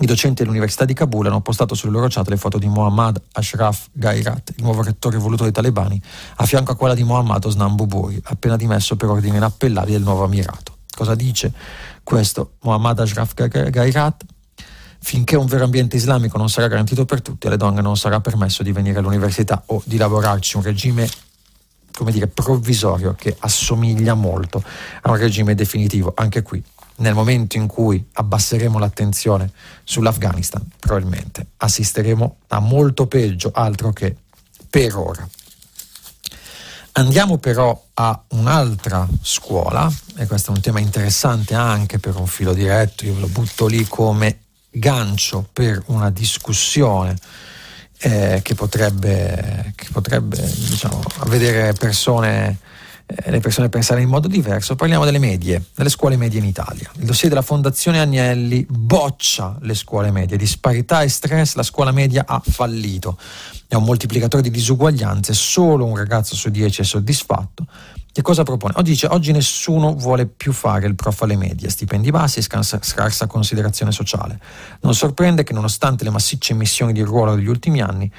I docenti dell'Università di Kabul hanno postato sulle loro chat le foto di Mohammad Ashraf Gairat, il nuovo rettore voluto dai talebani, a fianco a quella di Mohammad Osman Buburi, appena dimesso per ordine inappellabile del nuovo Ammirato. Cosa dice questo Mohammad Ashraf Gairat? Finché un vero ambiente islamico non sarà garantito per tutti, alle donne non sarà permesso di venire all'università o di lavorarci un regime come dire, provvisorio che assomiglia molto a un regime definitivo. Anche qui nel momento in cui abbasseremo l'attenzione sull'Afghanistan, probabilmente assisteremo a molto peggio, altro che per ora. Andiamo però a un'altra scuola, e questo è un tema interessante anche per un filo diretto, io lo butto lì come gancio per una discussione eh, che potrebbe, che potrebbe diciamo, vedere persone eh, le persone pensare in modo diverso, parliamo delle medie, delle scuole medie in Italia. Il dossier della Fondazione Agnelli boccia le scuole medie, disparità e stress, la scuola media ha fallito. È un moltiplicatore di disuguaglianze, solo un ragazzo su dieci è soddisfatto. Che cosa propone? Oggi dice oggi nessuno vuole più fare il prof alle medie, stipendi bassi, scarsa, scarsa considerazione sociale. Non sorprende che nonostante le massicce emissioni di ruolo degli ultimi anni,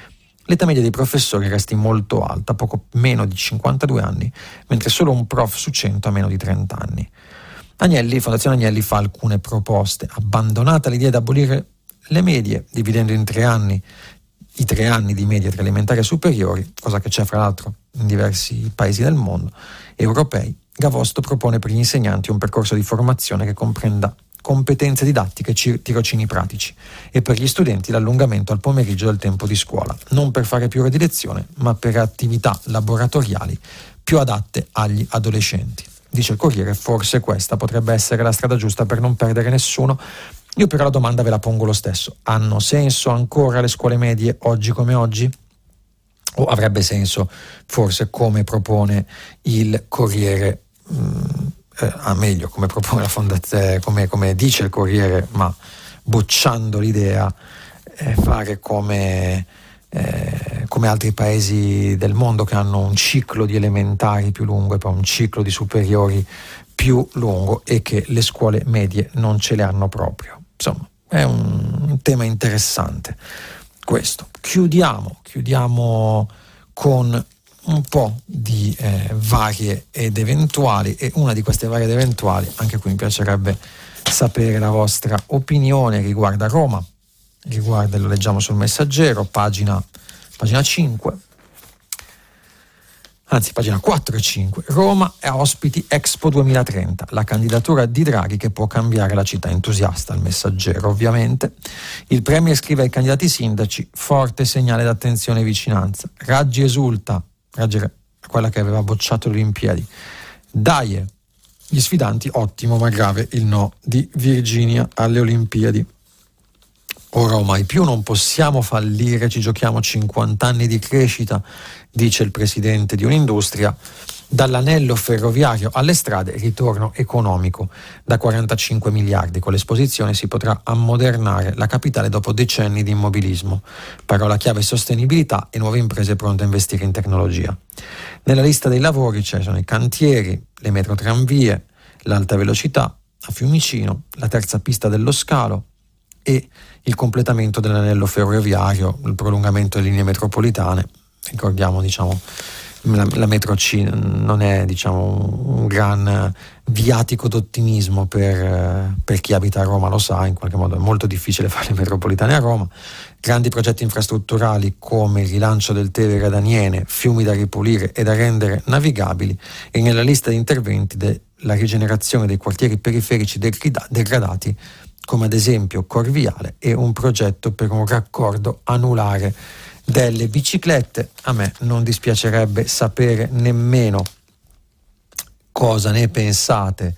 l'età media dei professori resti molto alta, poco meno di 52 anni, mentre solo un prof su 100 ha meno di 30 anni. Agnelli, Fondazione Agnelli fa alcune proposte. Abbandonata l'idea di abolire le medie, dividendo in tre anni i tre anni di media tra elementari e superiori, cosa che c'è fra l'altro in diversi paesi del mondo europei, Gavosto propone per gli insegnanti un percorso di formazione che comprenda competenze didattiche e tirocini pratici e per gli studenti l'allungamento al pomeriggio del tempo di scuola, non per fare più ore di lezione, ma per attività laboratoriali più adatte agli adolescenti. Dice il Corriere, forse questa potrebbe essere la strada giusta per non perdere nessuno. Io però la domanda ve la pongo lo stesso. Hanno senso ancora le scuole medie oggi come oggi? O avrebbe senso forse come propone il Corriere? Mh, mm, eh, ah, meglio, come propone la fondazione, come, come dice il Corriere, ma bocciando l'idea, eh, fare come eh, come altri paesi del mondo che hanno un ciclo di elementari più lungo e poi un ciclo di superiori più lungo e che le scuole medie non ce le hanno proprio. Insomma, è un, un tema interessante questo. Chiudiamo, chiudiamo con un po' di eh, varie ed eventuali e una di queste varie ed eventuali, anche qui mi piacerebbe sapere la vostra opinione riguarda Roma riguarda, lo leggiamo sul messaggero, pagina, pagina 5, anzi pagina 4 e 5, Roma è ospiti Expo 2030, la candidatura di Draghi che può cambiare la città, entusiasta il messaggero ovviamente. Il Premier scrive ai candidati sindaci, forte segnale d'attenzione e vicinanza, Raggi esulta, quella che aveva bocciato le Olimpiadi, Daie, gli sfidanti, ottimo ma grave il no di Virginia alle Olimpiadi. Ora o mai più non possiamo fallire, ci giochiamo 50 anni di crescita, dice il presidente di un'industria. Dall'anello ferroviario alle strade, ritorno economico da 45 miliardi. Con l'esposizione si potrà ammodernare la capitale dopo decenni di immobilismo. Parola chiave sostenibilità e nuove imprese pronte a investire in tecnologia. Nella lista dei lavori ci sono i cantieri, le metrotranvie, l'alta velocità a Fiumicino, la terza pista dello scalo e il completamento dell'anello ferroviario, il prolungamento delle linee metropolitane. Ricordiamo, diciamo, la, la metro C non è diciamo, un gran viatico d'ottimismo per, per, chi abita a Roma, lo sa, in qualche modo è molto difficile fare le metropolitane a Roma. Grandi progetti infrastrutturali come il rilancio del Tevere ad Aniene, fiumi da ripulire e da rendere navigabili e nella lista di interventi della rigenerazione dei quartieri periferici degradati come ad esempio Corviale e un progetto per un raccordo anulare delle biciclette. A me non dispiacerebbe sapere nemmeno cosa ne pensate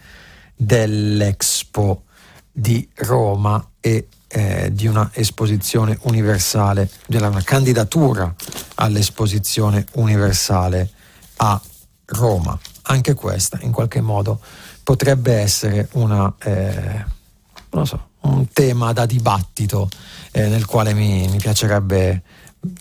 dell'Expo di Roma e eh, di una esposizione universale, di una candidatura all'esposizione universale a Roma. Anche questa in qualche modo potrebbe essere una... Eh, so, un tema da dibattito eh, nel quale mi, mi, piacerebbe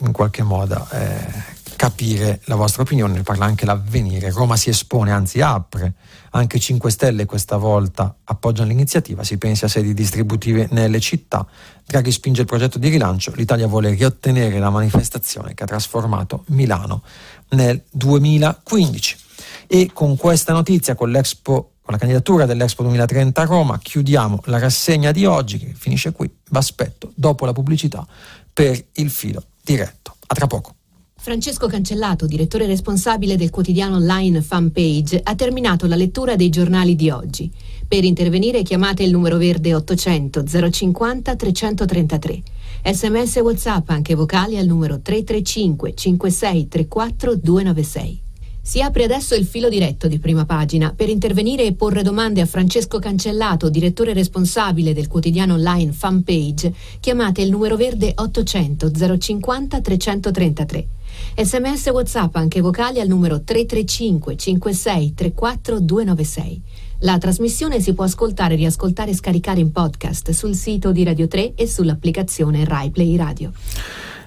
in qualche modo eh, capire la vostra opinione, ne parla anche l'avvenire. Roma si espone, anzi apre, anche 5 Stelle questa volta appoggiano l'iniziativa, si pensi a sedi distributive nelle città, Draghi spinge il progetto di rilancio, l'Italia vuole riottenere la manifestazione che ha trasformato Milano nel 2015. E con questa notizia, con l'Expo con la candidatura dell'Expo 2030 a Roma chiudiamo la rassegna di oggi che finisce qui. Vi aspetto dopo la pubblicità per il filo diretto. A tra poco. Francesco Cancellato, direttore responsabile del quotidiano online Fanpage, ha terminato la lettura dei giornali di oggi. Per intervenire chiamate il numero verde 800 050 333. Sms WhatsApp anche vocali al numero 335 5634 296. Si apre adesso il filo diretto di prima pagina. Per intervenire e porre domande a Francesco Cancellato, direttore responsabile del quotidiano online Fanpage, chiamate il numero verde 800 050 333. Sms WhatsApp anche vocali al numero 335 56 34 296. La trasmissione si può ascoltare, riascoltare e scaricare in podcast sul sito di Radio 3 e sull'applicazione RaiPlay Radio.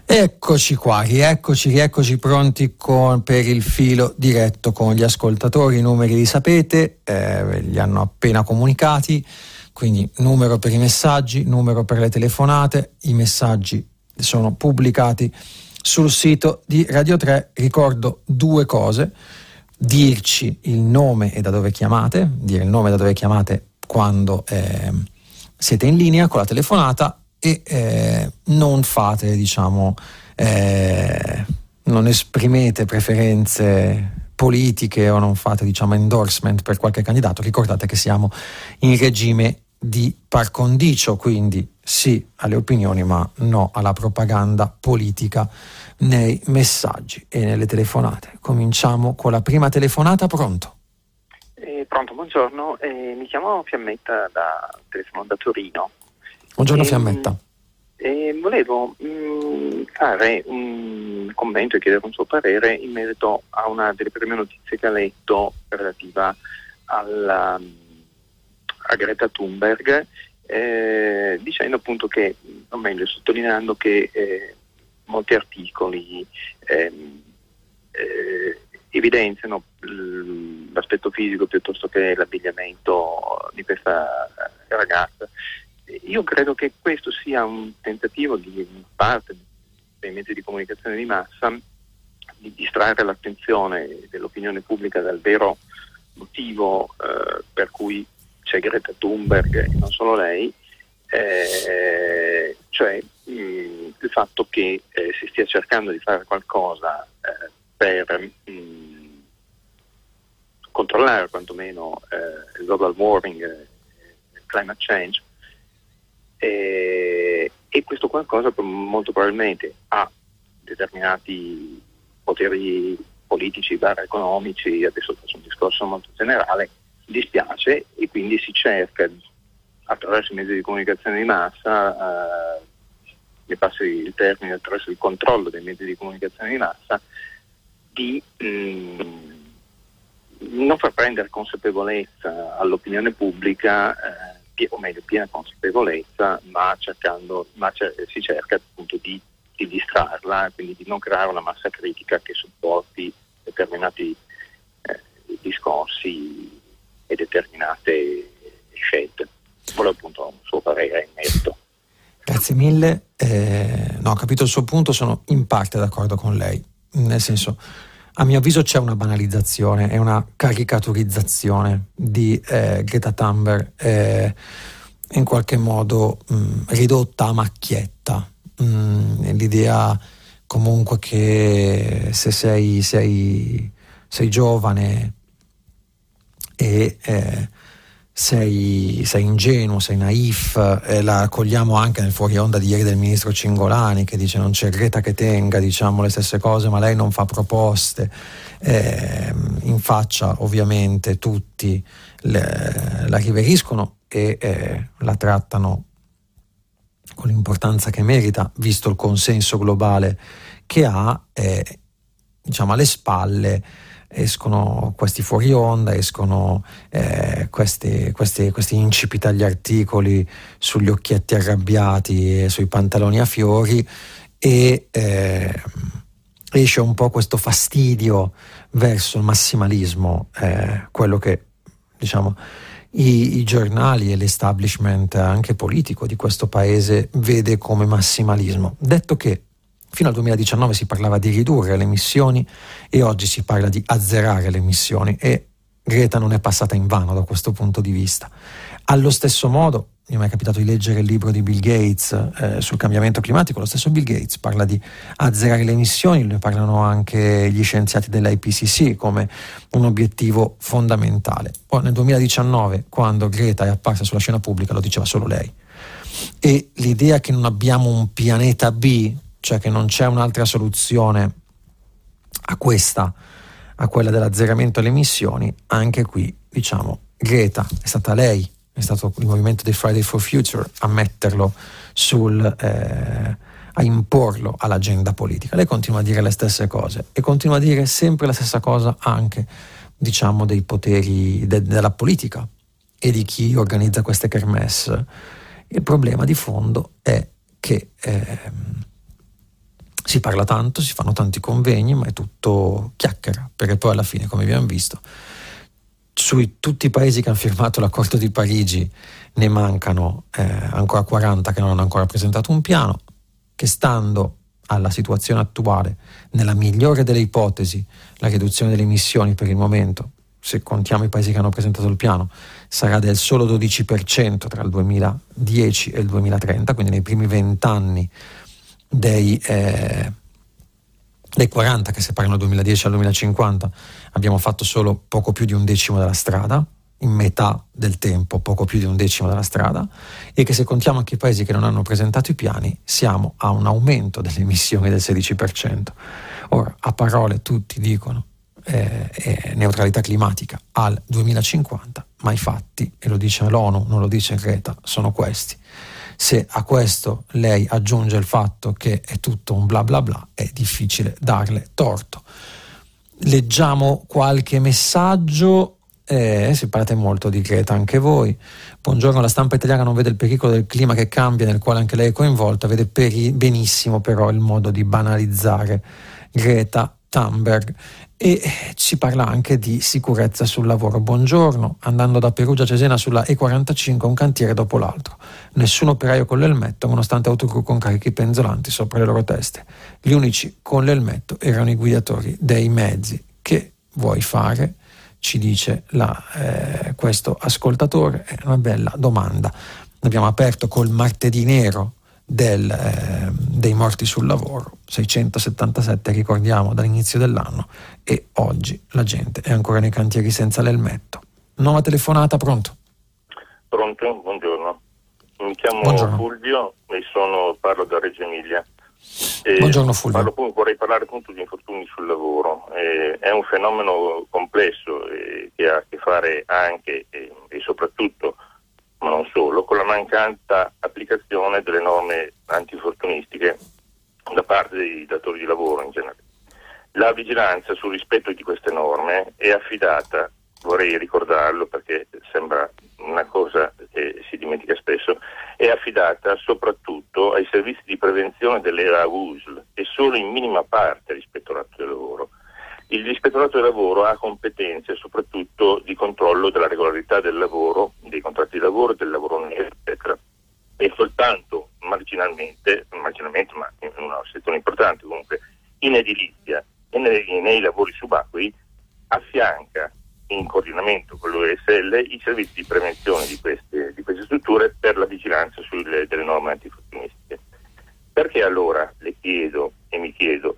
Eccoci qua, rieccoci, rieccoci pronti con, per il filo diretto con gli ascoltatori. I numeri li sapete, eh, li hanno appena comunicati, quindi numero per i messaggi, numero per le telefonate, i messaggi sono pubblicati sul sito di Radio 3. Ricordo due cose, dirci il nome e da dove chiamate, dire il nome e da dove chiamate quando eh, siete in linea con la telefonata e eh, non fate, diciamo, eh, non esprimete preferenze politiche o non fate, diciamo, endorsement per qualche candidato. Ricordate che siamo in regime di par condicio, quindi sì alle opinioni ma no alla propaganda politica nei messaggi e nelle telefonate. Cominciamo con la prima telefonata, pronto? Eh, pronto, buongiorno, eh, mi chiamo Fiammetta da, telefono da Torino. Buongiorno e, ehm, Fiammetta. E volevo mh, mm, fare un commento e chiedere un suo parere in merito a una delle prime notizie che ha letto relativa alla, a Greta Thunberg, eh, dicendo appunto che, o meglio, sottolineando che eh, molti articoli ehm, eh, evidenziano l'aspetto fisico piuttosto che l'abbigliamento di questa ragazza. Io credo che questo sia un tentativo di parte dei mezzi di comunicazione di massa di distrarre l'attenzione dell'opinione pubblica dal vero motivo eh, per cui c'è Greta Thunberg e non solo lei, eh, cioè mh, il fatto che eh, si stia cercando di fare qualcosa eh, per mh, controllare quantomeno eh, il global warming e il climate change e questo qualcosa molto probabilmente ha determinati poteri politici, barra economici, adesso faccio un discorso molto generale, dispiace e quindi si cerca attraverso i mezzi di comunicazione di massa, eh, mi passi il termine, attraverso il controllo dei mezzi di comunicazione di massa, di mh, mm, non far prendere consapevolezza all'opinione pubblica, eh, o meglio piena consapevolezza, ma, cercando, ma cer- si cerca appunto di, di distrarla, quindi di non creare una massa critica che supporti determinati eh, discorsi e determinate scelte. Volevo appunto un suo parere in merito. Grazie mille. Eh, no, ho capito il suo punto, sono in parte d'accordo con lei. Nel senso, a mio avviso c'è una banalizzazione e una caricaturizzazione di eh, Greta Thunberg eh, in qualche modo mh, ridotta a macchietta. Mh, l'idea comunque che se sei, sei, sei giovane e eh, sei, sei, ingenuo, sei naif, eh, la accogliamo anche nel fuori onda di ieri del ministro Cingolani che dice non c'è Greta che tenga, diciamo le stesse cose, ma lei non fa proposte. Eh, in faccia ovviamente tutti le, la riveriscono e eh, la trattano con l'importanza che merita, visto il consenso globale che ha, diciamo alle spalle escono questi fuori onda, escono eh, questi, questi, questi, incipiti agli articoli sugli occhietti arrabbiati e sui pantaloni a fiori e eh, esce un po' questo fastidio verso il massimalismo, eh, quello che diciamo i, i, giornali e l'establishment anche politico di questo paese vede come massimalismo. Detto che Fino al 2019 si parlava di ridurre le emissioni e oggi si parla di azzerare le emissioni e Greta non è passata in vano da questo punto di vista. Allo stesso modo, mi è mai capitato di leggere il libro di Bill Gates eh, sul cambiamento climatico, lo stesso Bill Gates parla di azzerare le emissioni, ne parlano anche gli scienziati dell'IPCC come un obiettivo fondamentale. Poi nel 2019, quando Greta è apparsa sulla scena pubblica, lo diceva solo lei. E l'idea che non abbiamo un pianeta B, cioè che non c'è un'altra soluzione a questa, a quella dell'azzeramento delle emissioni, anche qui diciamo Greta è stata lei, è stato il movimento dei Friday for Future a metterlo sul, eh, a imporlo all'agenda politica. Lei continua a dire le stesse cose e continua a dire sempre la stessa cosa anche diciamo dei poteri de- della politica e di chi organizza queste kermesse. Il problema di fondo è che eh, si parla tanto, si fanno tanti convegni, ma è tutto chiacchiera, perché poi alla fine, come abbiamo visto, su tutti i paesi che hanno firmato l'accordo di Parigi ne mancano eh, ancora 40 che non hanno ancora presentato un piano, che stando alla situazione attuale, nella migliore delle ipotesi, la riduzione delle emissioni per il momento, se contiamo i paesi che hanno presentato il piano, sarà del solo 12% tra il 2010 e il 2030, quindi nei primi 20 anni dei, eh, dei 40 che separano il 2010 al 2050 abbiamo fatto solo poco più di un decimo della strada in metà del tempo, poco più di un decimo della strada, e che se contiamo anche i paesi che non hanno presentato i piani, siamo a un aumento delle emissioni del 16%. Ora, a parole tutti dicono eh, eh, neutralità climatica al 2050, ma i fatti, e lo dice l'ONU, non lo dice Greta, sono questi. Se a questo lei aggiunge il fatto che è tutto un bla bla bla, è difficile darle torto. Leggiamo qualche messaggio eh, si parte molto di Greta anche voi. Buongiorno, la stampa italiana non vede il pericolo del clima che cambia, nel quale anche lei è coinvolta, vede peri- benissimo però il modo di banalizzare Greta Thunberg e ci parla anche di sicurezza sul lavoro. Buongiorno, andando da Perugia a Cesena sulla E45 un cantiere dopo l'altro. Nessun operaio con l'elmetto nonostante autogru con carichi penzolanti sopra le loro teste. Gli unici con l'elmetto erano i guidatori dei mezzi. Che vuoi fare? Ci dice la, eh, questo ascoltatore. È una bella domanda. Abbiamo aperto col martedì nero del, eh, dei morti sul lavoro, 677 ricordiamo dall'inizio dell'anno e oggi la gente è ancora nei cantieri senza l'elmetto. Nuova telefonata, pronto? Pronto, buongiorno. Mi chiamo buongiorno. Fulvio e sono, parlo da Reggio Emilia. E buongiorno Fulvio. Parlo, vorrei parlare appunto di infortuni sul lavoro. Eh, è un fenomeno complesso eh, che ha a che fare anche e, e soprattutto ma non solo, con la mancata applicazione delle norme antinfortunistiche da parte dei datori di lavoro in genere. La vigilanza sul rispetto di queste norme è affidata, vorrei ricordarlo perché sembra una cosa che si dimentica spesso, è affidata soprattutto ai servizi di prevenzione dell'era USL e solo in minima parte rispetto all'atto del lavoro. L'ispettorato del lavoro ha competenze soprattutto di controllo della regolarità del lavoro, dei contratti di lavoro, del lavoro nero, eccetera. E soltanto marginalmente, marginalmente ma in una sezione importante comunque, in edilizia e nei, nei lavori subacquei affianca in coordinamento con l'USL i servizi di prevenzione di queste, di queste strutture per la vigilanza sulle, delle norme antifortunistiche. Perché allora le chiedo e mi chiedo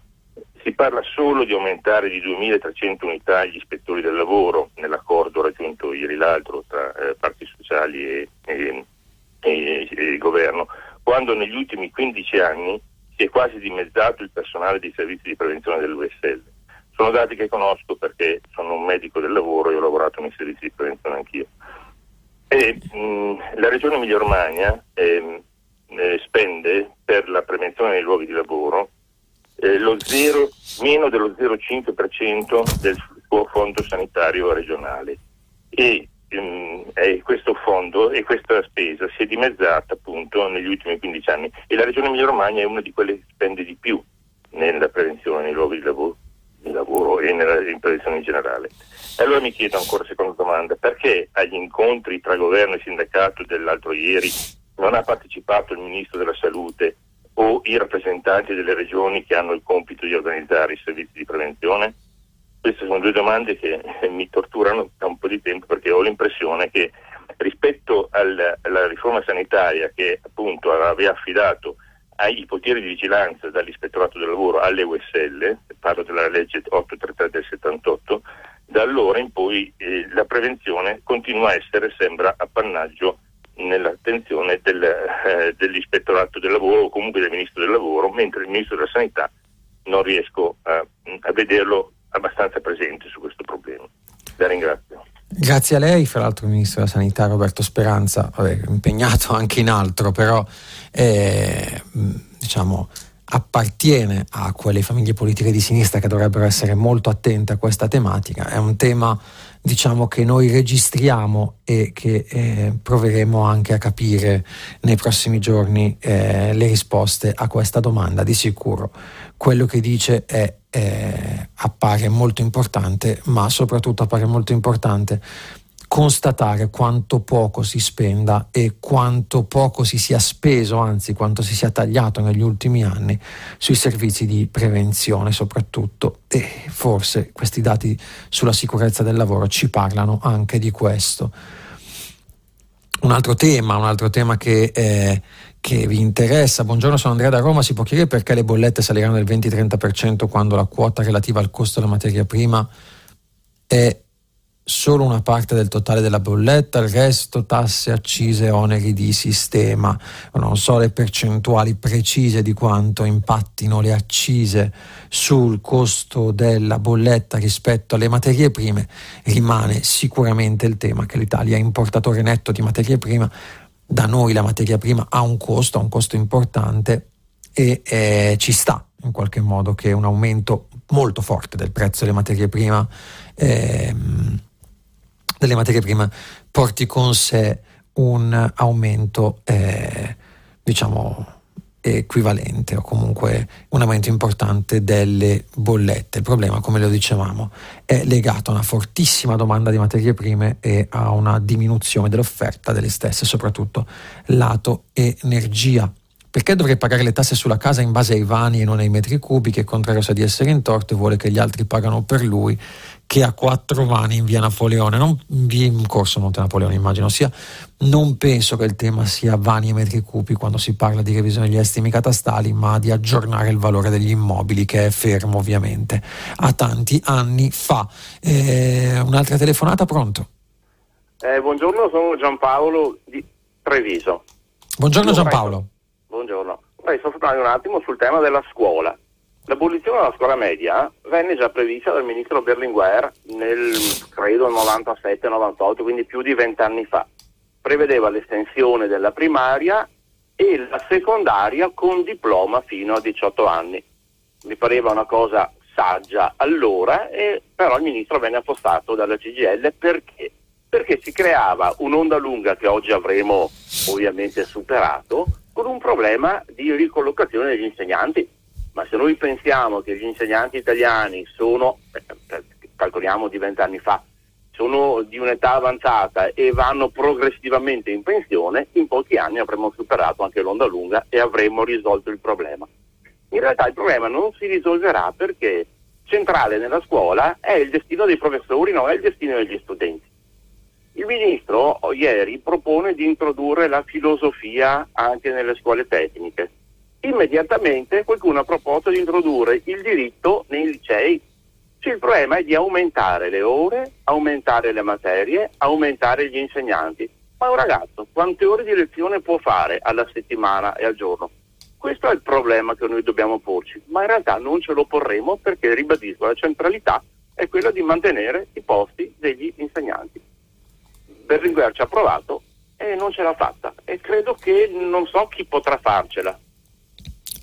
si parla solo di aumentare di 2.300 unità gli ispettori del lavoro nell'accordo raggiunto ieri l'altro tra eh, parti sociali e, e, e, e governo, quando negli ultimi 15 anni si è quasi dimezzato il personale dei servizi di prevenzione dell'USL. Sono dati che conosco perché sono un medico del lavoro e ho lavorato nei servizi di prevenzione anch'io. E, mh, la regione Emilia-Romagna eh, eh, spende per la prevenzione nei luoghi di lavoro eh, lo 0, meno dello 0,5% del suo fondo sanitario regionale. E ehm, questo fondo e questa spesa si è dimezzata appunto negli ultimi 15 anni. E la regione Emilia Romagna è una di quelle che spende di più nella prevenzione nei luoghi di lavoro, lavoro e nella prevenzione in generale. E allora mi chiedo ancora seconda domanda, perché agli incontri tra governo e sindacato dell'altro ieri non ha partecipato il ministro della salute o i rappresentanti delle regioni che hanno il compito di organizzare i servizi di prevenzione? Queste sono due domande che mi torturano da un po' di tempo perché ho l'impressione che rispetto al, alla riforma sanitaria che appunto aveva affidato ai poteri di vigilanza dall'ispettorato del lavoro alle USL, parlo della legge 833 del 78, da allora in poi eh, la prevenzione continua a essere, sembra, appannaggio nell'attenzione del, eh, dell'ispettorato del lavoro o comunque del ministro del lavoro, mentre il ministro della sanità non riesco a, a vederlo abbastanza presente su questo problema. La ringrazio. Grazie a lei, fra l'altro il Ministro della Sanità Roberto Speranza, vabbè, impegnato anche in altro, però eh, diciamo, appartiene a quelle famiglie politiche di sinistra che dovrebbero essere molto attente a questa tematica. È un tema diciamo che noi registriamo e che eh, proveremo anche a capire nei prossimi giorni eh, le risposte a questa domanda. Di sicuro quello che dice è, eh, appare molto importante, ma soprattutto appare molto importante constatare quanto poco si spenda e quanto poco si sia speso, anzi quanto si sia tagliato negli ultimi anni sui servizi di prevenzione soprattutto e forse questi dati sulla sicurezza del lavoro ci parlano anche di questo. Un altro tema, un altro tema che, eh, che vi interessa, buongiorno sono Andrea da Roma, si può chiedere perché le bollette saliranno del 20-30% quando la quota relativa al costo della materia prima è solo una parte del totale della bolletta, il resto tasse, accise, oneri di sistema. Non so le percentuali precise di quanto impattino le accise sul costo della bolletta rispetto alle materie prime. Rimane sicuramente il tema che l'Italia è importatore netto di materie prime. Da noi la materia prima ha un costo, ha un costo importante e eh, ci sta in qualche modo che un aumento molto forte del prezzo delle materie prime eh, delle materie prime porti con sé un aumento eh, diciamo equivalente o comunque un aumento importante delle bollette. Il problema, come lo dicevamo, è legato a una fortissima domanda di materie prime e a una diminuzione dell'offerta delle stesse, soprattutto lato energia. Perché dovrei pagare le tasse sulla casa in base ai vani e non ai metri cubi, che contrario sa di essere in torto e vuole che gli altri pagano per lui che ha quattro vani in via Napoleone, non in corso Monte Napoleone immagino sia, non penso che il tema sia vani e metri cubi quando si parla di revisione degli estimi catastali, ma di aggiornare il valore degli immobili che è fermo ovviamente a tanti anni fa. Eh, un'altra telefonata, pronto? Eh, buongiorno, sono Giampaolo di Treviso. Buongiorno Giampaolo. Buongiorno. Vorrei soffermarmi un attimo sul tema della scuola. L'abolizione della scuola media venne già prevista dal ministro Berlinguer nel, credo, 97-98, quindi più di vent'anni fa. Prevedeva l'estensione della primaria e la secondaria con diploma fino a 18 anni. Mi pareva una cosa saggia allora, e, però il ministro venne appostato dalla CGL perché? Perché si creava un'onda lunga che oggi avremo ovviamente superato con un problema di ricollocazione degli insegnanti ma se noi pensiamo che gli insegnanti italiani sono, eh, calcoliamo di vent'anni fa, sono di un'età avanzata e vanno progressivamente in pensione, in pochi anni avremo superato anche l'onda lunga e avremo risolto il problema. In realtà il problema non si risolverà perché centrale nella scuola è il destino dei professori, non è il destino degli studenti. Il ministro ieri propone di introdurre la filosofia anche nelle scuole tecniche immediatamente qualcuno ha proposto di introdurre il diritto nei licei. Cioè, il problema è di aumentare le ore, aumentare le materie, aumentare gli insegnanti. Ma un ragazzo quante ore di lezione può fare alla settimana e al giorno? Questo è il problema che noi dobbiamo porci, ma in realtà non ce lo porremo perché, ribadisco, la centralità è quella di mantenere i posti degli insegnanti. Berlinguer ci ha provato e non ce l'ha fatta e credo che non so chi potrà farcela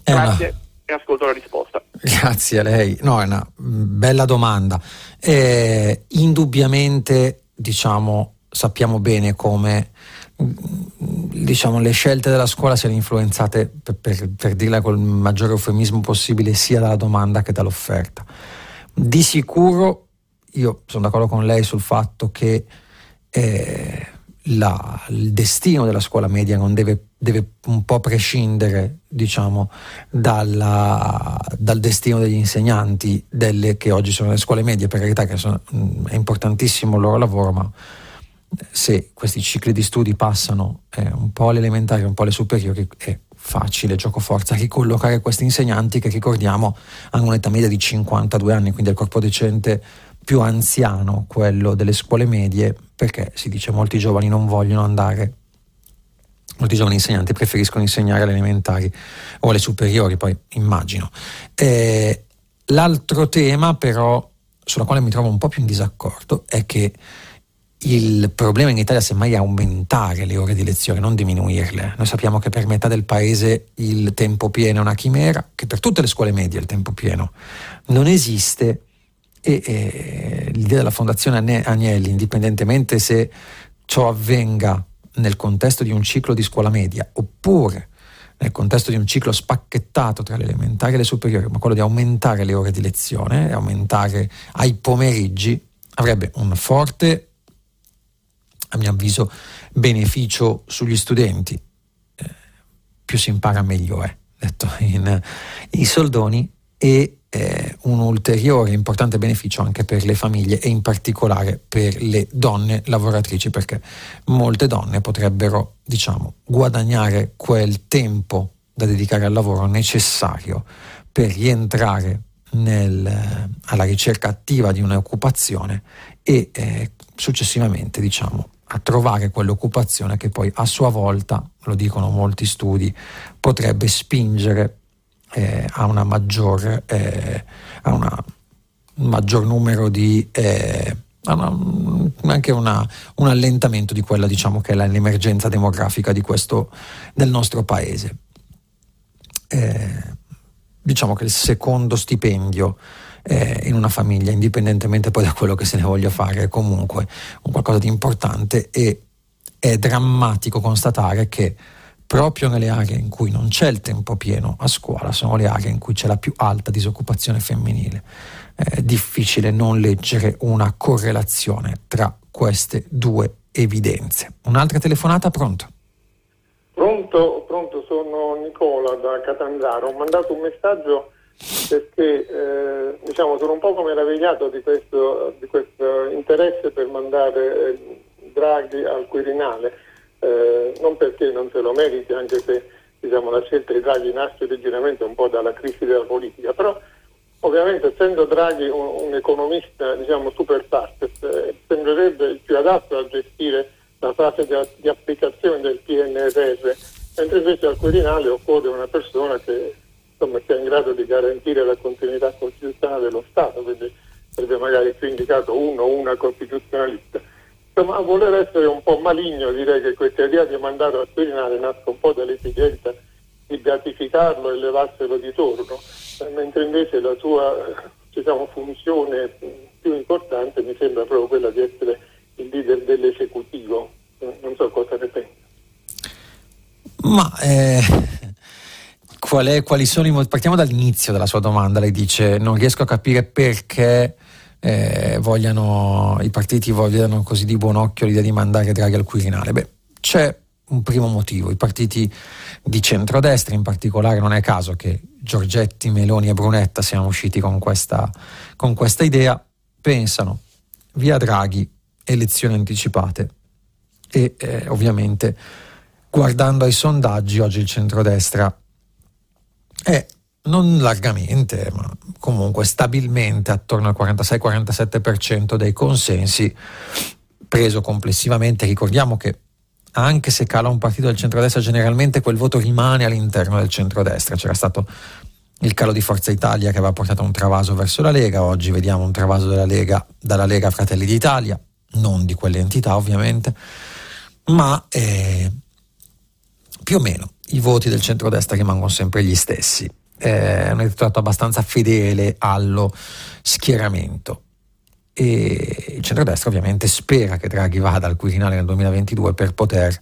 Grazie una... e ascolto la risposta. Grazie a lei. No, è una bella domanda. Eh, indubbiamente, diciamo, sappiamo bene come diciamo, le scelte della scuola siano influenzate, per, per, per dirla col maggiore eufemismo possibile, sia dalla domanda che dall'offerta. Di sicuro io sono d'accordo con lei sul fatto che eh, la, il destino della scuola media non deve, deve un po' prescindere diciamo, dalla, dal destino degli insegnanti delle che oggi sono le scuole medie, per carità che sono, mm, è importantissimo il loro lavoro, ma se questi cicli di studi passano eh, un po' alle elementari, un po' alle superiori, è facile, gioco forza, ricollocare questi insegnanti che ricordiamo hanno un'età media di 52 anni, quindi il corpo docente più anziano, quello delle scuole medie, perché si dice molti giovani non vogliono andare, molti giovani insegnanti preferiscono insegnare alle elementari o alle superiori, poi immagino. Eh, l'altro tema però, sulla quale mi trovo un po' più in disaccordo, è che il problema in Italia semmai è aumentare le ore di lezione, non diminuirle. Noi sappiamo che per metà del paese il tempo pieno è una chimera, che per tutte le scuole medie il tempo pieno non esiste e eh, l'idea della Fondazione Agnelli, indipendentemente se ciò avvenga nel contesto di un ciclo di scuola media oppure nel contesto di un ciclo spacchettato tra le elementari e le superiori, ma quello di aumentare le ore di lezione, aumentare ai pomeriggi, avrebbe un forte, a mio avviso, beneficio sugli studenti. Eh, più si impara meglio è, detto in, in soldoni, e eh, un ulteriore importante beneficio anche per le famiglie e in particolare per le donne lavoratrici perché molte donne potrebbero diciamo guadagnare quel tempo da dedicare al lavoro necessario per rientrare nel, alla ricerca attiva di un'occupazione e eh, successivamente diciamo a trovare quell'occupazione che poi a sua volta, lo dicono molti studi, potrebbe spingere eh, a, una maggior, eh, a una, un maggior numero di eh, una, anche una, un allentamento di quella diciamo che è l'emergenza demografica questo, del nostro paese. Eh, diciamo che il secondo stipendio eh, in una famiglia, indipendentemente poi da quello che se ne voglia fare, è comunque un qualcosa di importante e è drammatico constatare che proprio nelle aree in cui non c'è il tempo pieno a scuola sono le aree in cui c'è la più alta disoccupazione femminile. È difficile non leggere una correlazione tra queste due evidenze. Un'altra telefonata, pronto? Pronto, pronto, sono Nicola da Catanzaro. Ho mandato un messaggio perché eh, diciamo, sono un po' meravigliato di questo, di questo interesse per mandare eh, Draghi al Quirinale, eh, non perché non se lo meriti, anche se diciamo, la scelta di Draghi nasce originariamente un po' dalla crisi della politica, però ovviamente essendo Draghi un, un economista diciamo, super partes, eh, sembrerebbe il più adatto a gestire la fase di, di applicazione del PNRR, mentre invece al Quirinale occorre una persona che insomma, sia in grado di garantire la continuità costituzionale dello Stato, quindi sarebbe magari più indicato uno o una costituzionalista. Insomma, a voler essere un po' maligno direi che questa idea di mandarlo al Quirinale nasce un po' dall'esigenza di beatificarlo e levarselo di torno, eh, mentre invece la sua diciamo, funzione più importante mi sembra proprio quella di essere il leader dell'esecutivo. Non so cosa ne pensa. Ma eh, qual è, quali sono i motivi? Partiamo dall'inizio della sua domanda. Lei dice: Non riesco a capire perché eh, vogliano, i partiti vogliano così di buon occhio l'idea di mandare Draghi al Quirinale. Beh, c'è un primo motivo. I partiti di centrodestra, in particolare, non è caso che Giorgetti, Meloni e Brunetta siano usciti con questa, con questa idea, pensano via Draghi, elezioni anticipate e eh, ovviamente guardando ai sondaggi oggi il centrodestra è non largamente, ma comunque stabilmente attorno al 46-47% dei consensi, preso complessivamente. Ricordiamo che anche se cala un partito del centrodestra, generalmente quel voto rimane all'interno del centrodestra. C'era stato il calo di Forza Italia che aveva portato un travaso verso la Lega, oggi vediamo un travaso della Lega, dalla Lega Fratelli d'Italia, non di quelle entità ovviamente, ma eh, più o meno i voti del centrodestra rimangono sempre gli stessi. È un elettorato abbastanza fedele allo schieramento. E il centrodestra ovviamente spera che Draghi vada al Quirinale nel 2022 per poter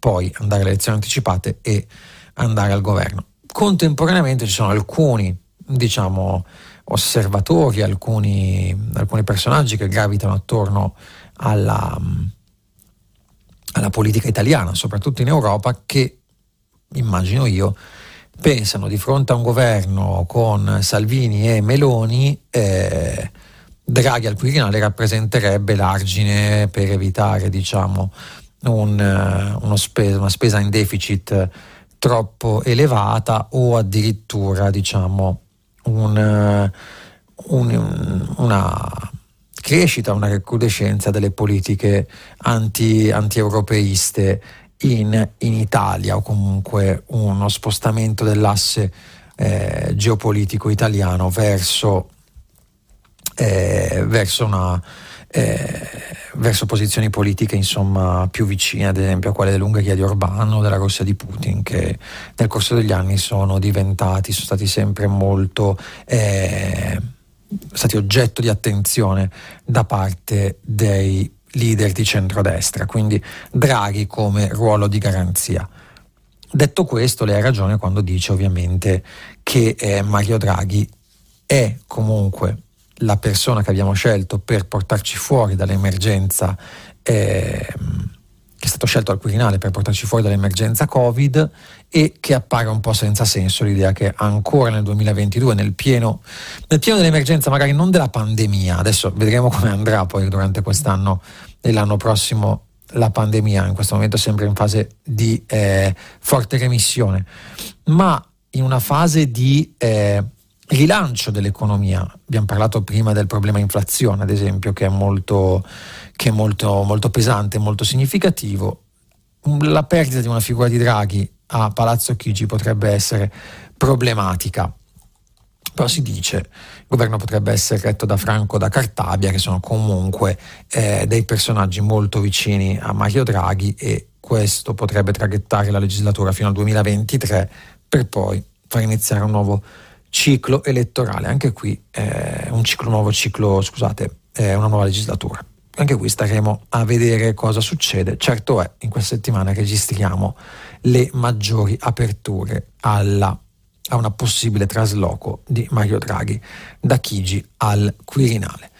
poi andare alle elezioni anticipate e andare al governo. Contemporaneamente ci sono alcuni, diciamo, osservatori, alcuni, alcuni personaggi che gravitano attorno alla, alla politica italiana, soprattutto in Europa, che immagino io, pensano di fronte a un governo con Salvini e Meloni, eh, Draghi al Quirinale rappresenterebbe l'argine per evitare diciamo, un, spesa, una spesa in deficit troppo elevata o addirittura diciamo, un, un, una crescita, una recrudescenza delle politiche anti, anti-europeiste in, in, Italia o comunque uno spostamento dell'asse eh, geopolitico italiano verso, eh, verso, una, eh, verso, posizioni politiche insomma, più vicine ad esempio a quelle dell'Ungheria di Orbán o della Russia di Putin che nel corso degli anni sono diventati, sono stati sempre molto eh, stati oggetto di attenzione da parte dei leader di centrodestra, quindi Draghi come ruolo di garanzia. Detto questo, lei ha ragione quando dice ovviamente che eh, Mario Draghi è comunque la persona che abbiamo scelto per portarci fuori dall'emergenza eh, che è stato scelto al Quirinale per portarci fuori dall'emergenza Covid e che appare un po' senza senso l'idea che ancora nel 2022, nel pieno, nel pieno dell'emergenza, magari non della pandemia, adesso vedremo come andrà poi durante quest'anno l'anno prossimo la pandemia, in questo momento sembra in fase di eh, forte remissione, ma in una fase di eh, rilancio dell'economia. Abbiamo parlato prima del problema inflazione, ad esempio, che è molto, che è molto, molto pesante, molto significativo. La perdita di una figura di Draghi a Palazzo Chigi potrebbe essere problematica. Però si dice che il governo potrebbe essere retto da Franco da Cartabia, che sono comunque eh, dei personaggi molto vicini a Mario Draghi e questo potrebbe traghettare la legislatura fino al 2023 per poi far iniziare un nuovo ciclo elettorale. Anche qui eh, un ciclo, nuovo ciclo, scusate, eh, una nuova legislatura. Anche qui staremo a vedere cosa succede. Certo è, in questa settimana registriamo le maggiori aperture alla, a una possibile trasloco di Mario Draghi da Chigi al Quirinale.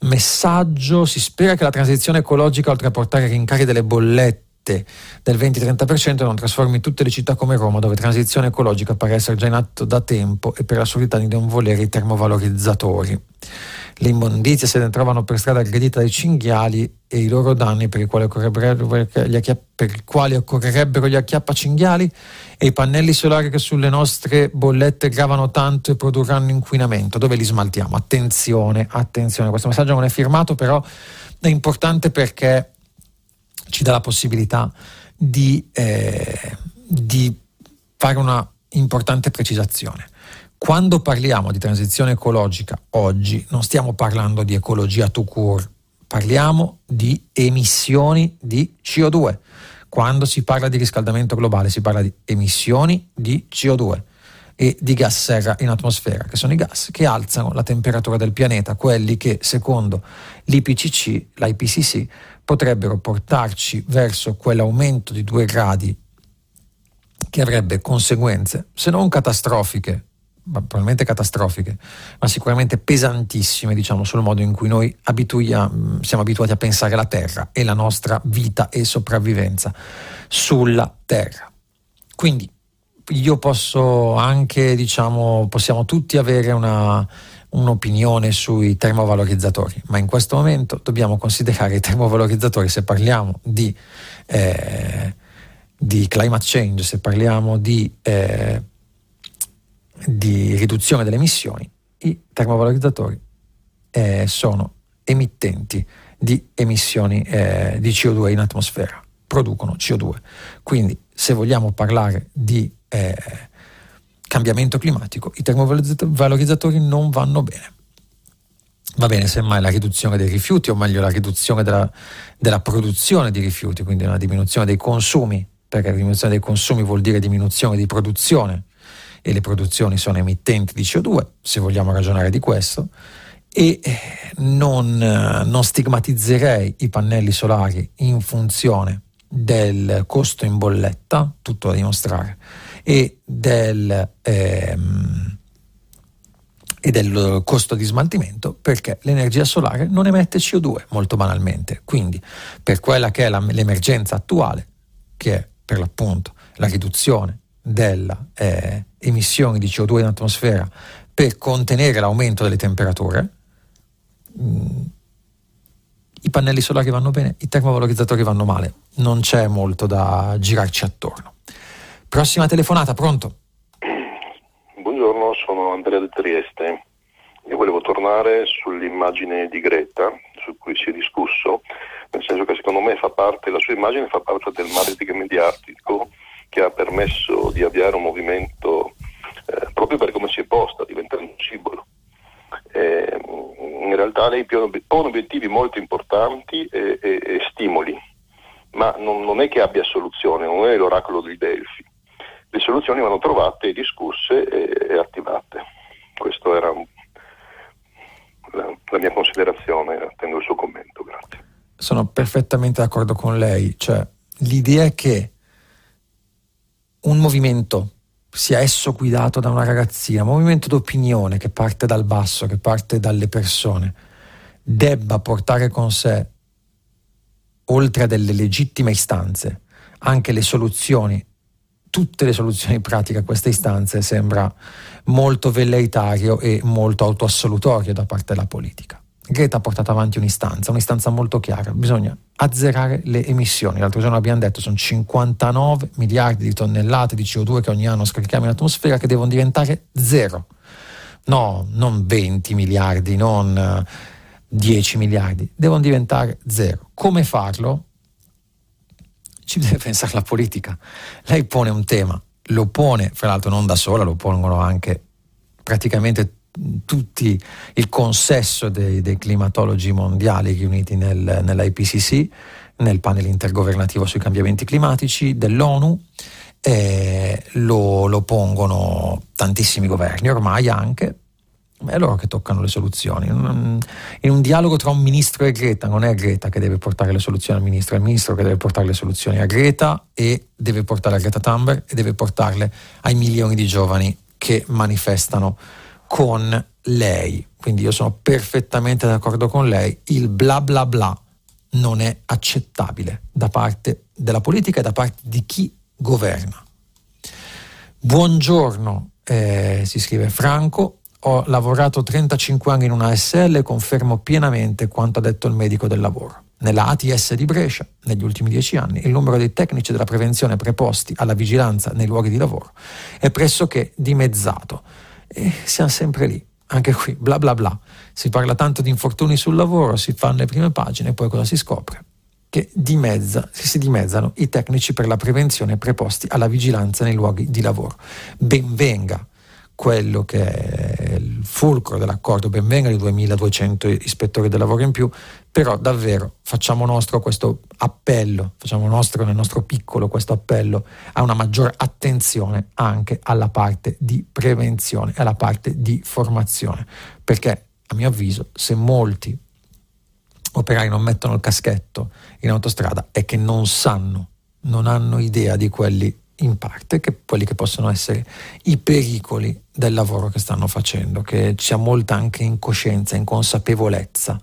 Messaggio, si spera che la transizione ecologica, oltre a portare rincari delle bollette, del 20-30% non trasformi tutte le città come Roma, dove transizione ecologica pare essere già in atto da tempo e per l'assurdità di non volere i termovalorizzatori. Le immondizie se ne trovano per strada aggredite dai cinghiali e i loro danni per i quali occorrerebbero gli, acchiapp- occorrerebbero gli acchiappacinghiali e i pannelli solari che sulle nostre bollette gravano tanto e produrranno inquinamento. Dove li smaltiamo? Attenzione, attenzione. Questo messaggio non è firmato, però è importante perché ci dà la possibilità di, eh, di fare una importante precisazione. Quando parliamo di transizione ecologica oggi non stiamo parlando di ecologia to cure, parliamo di emissioni di CO2. Quando si parla di riscaldamento globale si parla di emissioni di CO2 e di gas serra in atmosfera, che sono i gas che alzano la temperatura del pianeta, quelli che secondo l'IPCC, l'IPCC, potrebbero portarci verso quell'aumento di due gradi che avrebbe conseguenze, se non catastrofiche, probabilmente catastrofiche, ma sicuramente pesantissime, diciamo, sul modo in cui noi abituia, siamo abituati a pensare la Terra e la nostra vita e sopravvivenza sulla Terra. Quindi io posso anche, diciamo, possiamo tutti avere una, un'opinione sui termovalorizzatori, ma in questo momento dobbiamo considerare i termovalorizzatori se parliamo di, eh, di climate change, se parliamo di, eh, di, riduzione delle emissioni, i termovalorizzatori eh, sono emittenti di emissioni eh, di CO2 in atmosfera, producono CO2. Quindi se vogliamo parlare di eh, cambiamento climatico, i termovalorizzatori non vanno bene. Va bene semmai la riduzione dei rifiuti, o meglio la riduzione della, della produzione di rifiuti, quindi una diminuzione dei consumi, perché la diminuzione dei consumi vuol dire diminuzione di produzione e le produzioni sono emittenti di CO2, se vogliamo ragionare di questo, e non, non stigmatizzerei i pannelli solari in funzione del costo in bolletta, tutto da dimostrare, e del, ehm, e del costo di smaltimento perché l'energia solare non emette CO2 molto banalmente. Quindi per quella che è la, l'emergenza attuale, che è per l'appunto la riduzione delle eh, emissioni di CO2 in atmosfera per contenere l'aumento delle temperature, mh, mm, i pannelli solari vanno bene, i termovalorizzatori vanno male, non c'è molto da girarci attorno. Prossima telefonata, pronto? Buongiorno, sono Andrea De Trieste. Io volevo tornare sull'immagine di Greta, su cui si è discusso, nel senso che secondo me fa parte, la sua immagine fa parte del marketing mediatico che ha permesso di avviare un movimento eh, proprio per come si è posta, diventando un simbolo. Eh, in realtà lei pone obiettivi molto importanti e, e, e stimoli, ma non, non, è che abbia soluzione, non è l'oracolo di Delfi soluzioni vanno trovate, discusse e, e attivate. Questa era la, la, mia considerazione, attendo il suo commento, grazie. Sono perfettamente d'accordo con lei, cioè l'idea che un movimento, sia esso guidato da una ragazzina, un movimento d'opinione che parte dal basso, che parte dalle persone, debba portare con sé, oltre a delle legittime istanze, anche le soluzioni tutte le soluzioni pratiche a queste istanze sembra molto velleitario e molto autoassolutorio da parte della politica. Greta ha portato avanti un'istanza, un'istanza molto chiara, bisogna azzerare le emissioni. L'altro giorno abbiamo detto sono 59 miliardi di tonnellate di CO2 che ogni anno scarichiamo in atmosfera che devono diventare zero. no, non 20 miliardi, non 10 miliardi, devono diventare zero. Come farlo? Ci deve pensare la politica. Lei pone un tema, lo pone, fra l'altro non da sola, lo pongono anche praticamente tutti il consesso dei, dei climatologi mondiali riuniti nel, nell'IPCC, nel panel intergovernativo sui cambiamenti climatici dell'ONU. Lo, lo, pongono tantissimi governi ormai anche, è loro che toccano le soluzioni. In un dialogo tra un ministro e Greta, non è Greta che deve portare le soluzioni al ministro, è il ministro che deve portare le soluzioni a Greta e deve portare a Greta Thunberg e deve portarle ai milioni di giovani che manifestano con lei. Quindi io sono perfettamente d'accordo con lei, il bla bla bla non è accettabile da parte della politica e da parte di chi governa. Buongiorno, eh, si scrive Franco, ho lavorato 35 anni in una ASL e confermo pienamente quanto ha detto il medico del lavoro. Nella ATS di Brescia, negli ultimi dieci anni, il numero dei tecnici della prevenzione preposti alla vigilanza nei luoghi di lavoro è pressoché dimezzato. E siamo sempre lì, anche qui, bla bla bla. Si parla tanto di infortuni sul lavoro, si fanno le prime pagine, e poi cosa si scopre? Che dimezza, si dimezzano i tecnici per la prevenzione preposti alla vigilanza nei luoghi di lavoro. Benvenga quello che è il fulcro dell'accordo, benvenga i 2200 ispettori del lavoro in più, però davvero facciamo nostro questo appello, facciamo nostro nel nostro piccolo questo appello a una maggiore attenzione anche alla parte di prevenzione alla parte di formazione, perché a mio avviso se molti operai non mettono il caschetto in autostrada è che non sanno, non hanno idea di quelli in parte che quelli che possono essere i pericoli del lavoro che stanno facendo, che c'è molta anche incoscienza, inconsapevolezza.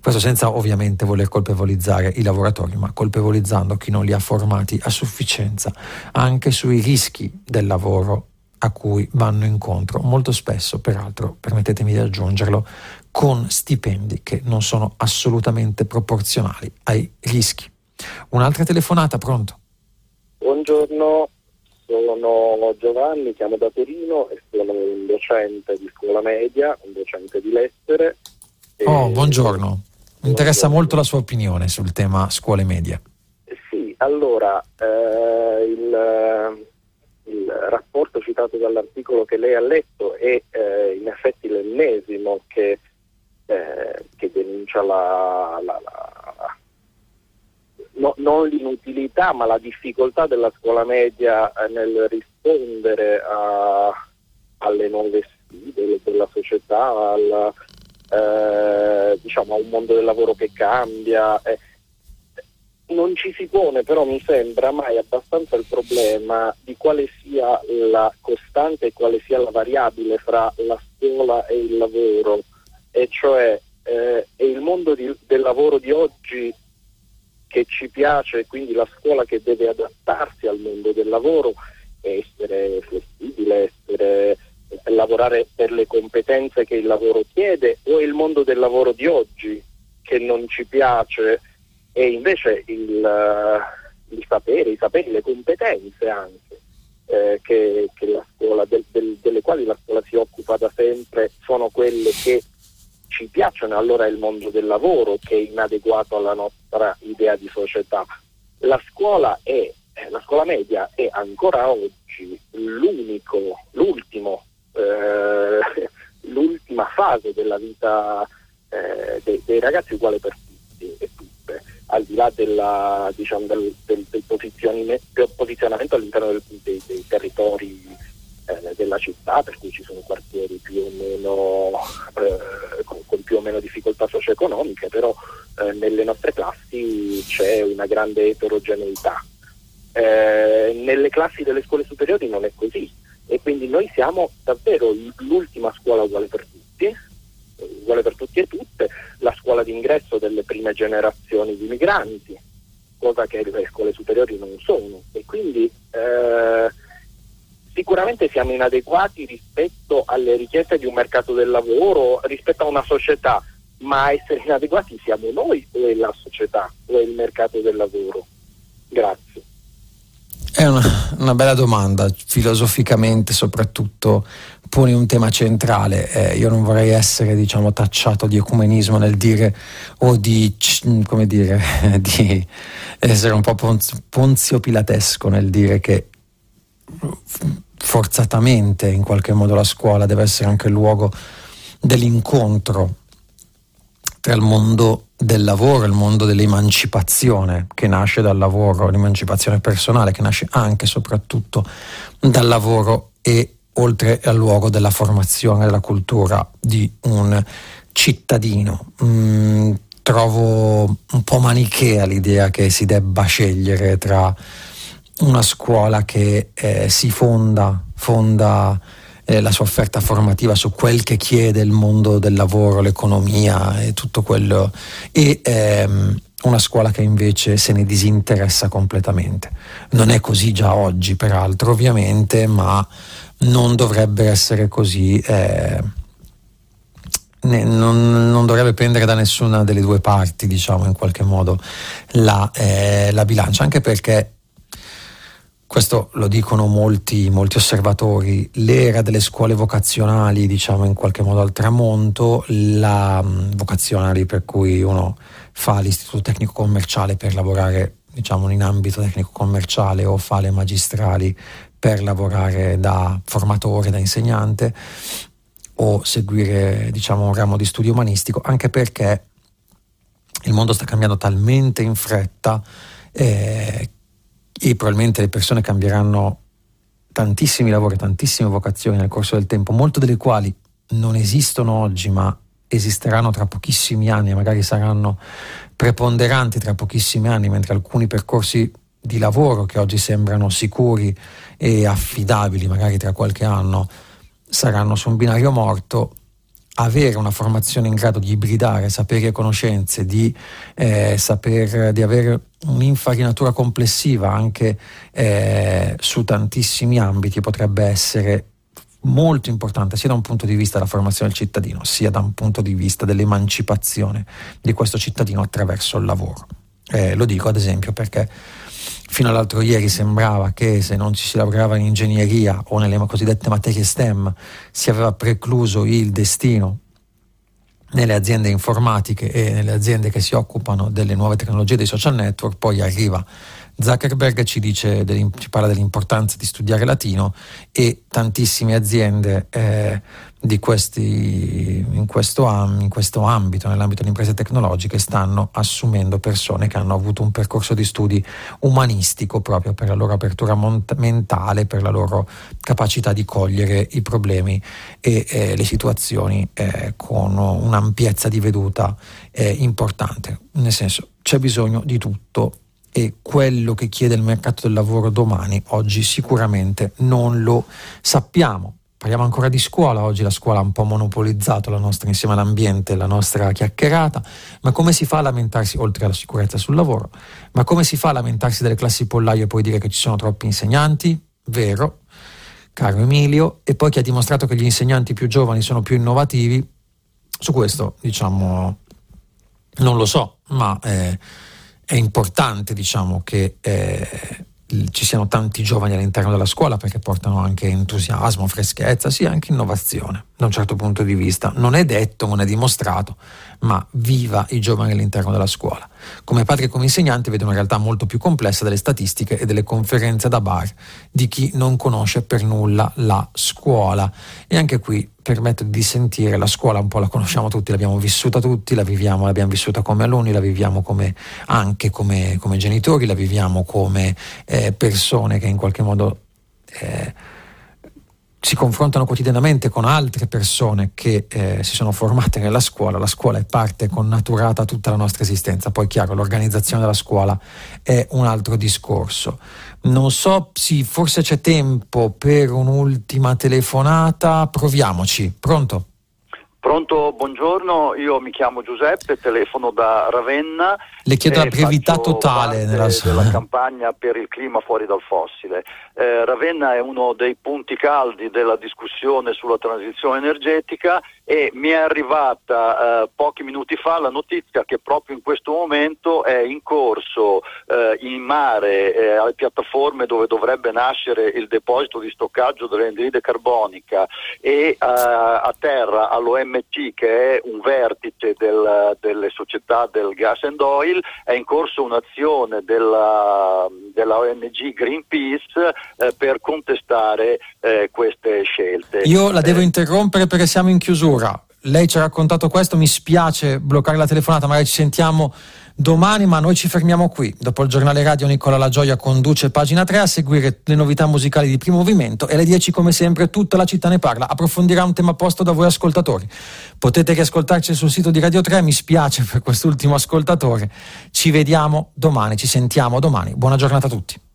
Questo senza ovviamente voler colpevolizzare i lavoratori, ma colpevolizzando chi non li ha formati a sufficienza anche sui rischi del lavoro a cui vanno incontro, molto spesso, peraltro, permettetemi di aggiungerlo, con stipendi che non sono assolutamente proporzionali ai rischi. Un'altra telefonata, pronto? Buongiorno, sono Giovanni, chiamo da Torino e sono un docente di scuola media, un docente di lettere. Oh, buongiorno. Mi interessa molto la sua opinione sul tema scuole medie. Sì, allora, eh, il, il, rapporto citato dall'articolo che lei ha letto è eh, in effetti l'ennesimo che, eh, che denuncia la, la, la no, non l'inutilità ma la difficoltà della scuola media eh, nel rispondere a, alle nuove sfide della società, alla, eh, diciamo, a un mondo del lavoro che cambia. Eh. Non ci si pone però, mi sembra, mai abbastanza il problema di quale sia la costante e quale sia la variabile fra la scuola e il lavoro, e cioè eh, è il mondo di, del lavoro di oggi che ci piace, quindi la scuola che deve adattarsi al mondo del lavoro, essere flessibile, essere, lavorare per le competenze che il lavoro chiede, o il mondo del lavoro di oggi che non ci piace. E invece il, il sapere, i saperi, le competenze anche eh, che, che scuola, del, del, delle quali la scuola si occupa da sempre sono quelle che ci piacciono, allora è il mondo del lavoro che è inadeguato alla nostra idea di società. La scuola, è, eh, la scuola media è ancora oggi l'unico, l'ultimo, eh, l'ultima fase della vita eh, dei, dei, ragazzi uguale per tutti e tutte, al di là della, diciamo, del, del, del, posizionamento all'interno dei, dei territori eh, della città, per cui ci sono quartieri più o meno eh, con, con, più o meno difficoltà socio-economiche, però eh, nelle nostre classi c'è una grande eterogeneità. Eh, nelle classi delle scuole superiori non è così e quindi noi siamo davvero l'ultima scuola uguale per tutti, uguale per tutti e tutte, la scuola d'ingresso delle prime generazioni di migranti, cosa che le scuole superiori non sono. E quindi eh, sicuramente siamo inadeguati rispetto alle richieste di un mercato del lavoro, rispetto a una società, ma essere inadeguati siamo noi o è la società o è il mercato del lavoro? Grazie. È una, una, bella domanda, filosoficamente soprattutto poni un tema centrale. Eh, io non vorrei essere, diciamo, tacciato di ecumenismo nel dire o di, come dire, di essere un po' ponzio pilatesco nel dire che forzatamente in qualche modo la scuola deve essere anche il luogo dell'incontro tra il mondo del lavoro, il mondo dell'emancipazione che nasce dal lavoro, l'emancipazione personale che nasce anche e soprattutto dal lavoro e oltre al luogo della formazione, della cultura di un cittadino. Mm, trovo un po' manichea l'idea che si debba scegliere tra una scuola che eh, si fonda, fonda eh, la sua offerta formativa su quel che chiede il mondo del lavoro, l'economia e tutto quello, e ehm, una scuola che invece se ne disinteressa completamente. Non è così già oggi, peraltro, ovviamente, ma non dovrebbe essere così. Eh, non, non, dovrebbe prendere da nessuna delle due parti, diciamo, in qualche modo la, eh, la bilancia, anche perché questo lo dicono molti, molti, osservatori, l'era delle scuole vocazionali, diciamo in qualche modo al tramonto, la um, vocazionali per cui uno fa l'istituto tecnico commerciale per lavorare diciamo in ambito tecnico commerciale o fa le magistrali per lavorare da formatore, da insegnante o seguire diciamo un ramo di studio umanistico, anche perché il mondo sta cambiando talmente in fretta eh, e probabilmente le persone cambieranno tantissimi lavori, tantissime vocazioni nel corso del tempo, molte delle quali non esistono oggi ma esisteranno tra pochissimi anni magari saranno preponderanti tra pochissimi anni, mentre alcuni percorsi di lavoro che oggi sembrano sicuri e affidabili, magari tra qualche anno, saranno su un binario morto, avere una formazione in grado di ibridare saperi e conoscenze, di, eh, saper, di avere un'infarinatura complessiva anche eh, su tantissimi ambiti potrebbe essere molto importante sia da un punto di vista della formazione del cittadino, sia da un punto di vista dell'emancipazione di questo cittadino attraverso il lavoro. Eh, lo dico ad esempio perché fino all'altro ieri sembrava che se non ci si lavorava in ingegneria o nelle cosiddette materie STEM si aveva precluso il destino nelle aziende informatiche e nelle aziende che si occupano delle nuove tecnologie dei social network, poi arriva Zuckerberg ci, dice, ci parla dell'importanza di studiare latino e tantissime aziende eh, questi, in, questo in, questo ambito, nell'ambito delle imprese tecnologiche, stanno assumendo persone che hanno avuto un percorso di studi umanistico proprio per la loro apertura mont- mentale, per la loro capacità di cogliere i problemi e eh, le situazioni eh, con un'ampiezza di veduta eh, importante. Nel senso, c'è bisogno di tutto e quello che chiede il mercato del lavoro domani, oggi sicuramente non lo sappiamo. Parliamo ancora di scuola, oggi la scuola ha un po' monopolizzato la nostra, insieme all'ambiente, la nostra chiacchierata, ma come si fa a lamentarsi, oltre alla sicurezza sul lavoro, ma come si fa a lamentarsi delle classi pollaio e poi dire che ci sono troppi insegnanti? Vero, caro Emilio, e poi chi ha dimostrato che gli insegnanti più giovani sono più innovativi, su questo diciamo non lo so, ma... Eh, è importante diciamo, che eh, ci siano tanti giovani all'interno della scuola perché portano anche entusiasmo, freschezza, sì, anche innovazione da un certo punto di vista. Non è detto, non è dimostrato, ma viva i giovani all'interno della scuola. Come padre e come insegnante vedo una realtà molto più complessa delle statistiche e delle conferenze da bar di chi non conosce per nulla la scuola. E anche qui permetto di sentire la scuola un po' la conosciamo tutti, l'abbiamo vissuta tutti, la viviamo, l'abbiamo vissuta come alunni, la viviamo come, anche come, come, genitori, la viviamo come eh, persone che in qualche modo... Eh, si confrontano quotidianamente con altre persone che eh, si sono formate nella scuola, la scuola è parte connaturata a tutta la nostra esistenza, poi chiaro l'organizzazione della scuola è un altro discorso. Non so, sì, forse c'è tempo per un'ultima telefonata, proviamoci, pronto? Pronto, buongiorno, io mi chiamo Giuseppe, telefono da Ravenna Le chiedo la brevità totale nella della campagna per il clima fuori dal fossile. Eh, Ravenna è uno dei punti caldi della discussione sulla transizione energetica e mi è arrivata eh, pochi minuti fa la notizia che proprio in questo momento è in corso eh, in mare eh, alle piattaforme dove dovrebbe nascere il deposito di stoccaggio dell'anidride carbonica e eh, a terra all'OMT che è un vertice del, delle società del gas and oil è in corso un'azione della, della ONG Greenpeace eh, per contestare eh, queste scelte. Io la devo interrompere perché siamo in chiusura lei ci ha raccontato questo, mi spiace bloccare la telefonata, magari ci sentiamo domani, ma noi ci fermiamo qui. Dopo il giornale radio Nicola La Gioia conduce pagina 3 a seguire le novità musicali di primo movimento e alle 10 come sempre tutta la città ne parla, approfondirà un tema posto da voi ascoltatori. Potete riascoltarci sul sito di Radio 3, mi spiace per quest'ultimo ascoltatore. Ci vediamo domani, ci sentiamo domani. Buona giornata a tutti.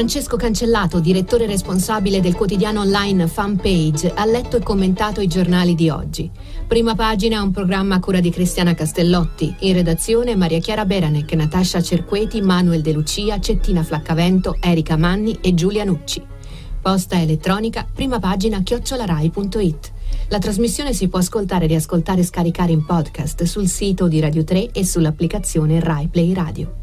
Francesco Cancellato, direttore responsabile del quotidiano online Fanpage, ha letto e commentato i giornali di oggi. Prima pagina un programma a cura di Cristiana Castellotti, in redazione Maria Chiara Beranec, Natascia Cerqueti, Manuel De Lucia, Cettina Flaccavento, Erika Manni e Giulia Nucci. Posta elettronica, prima pagina chiocciolarai.it. La trasmissione si può ascoltare, riascoltare e scaricare in podcast sul sito di Radio 3 e sull'applicazione Rai Play Radio.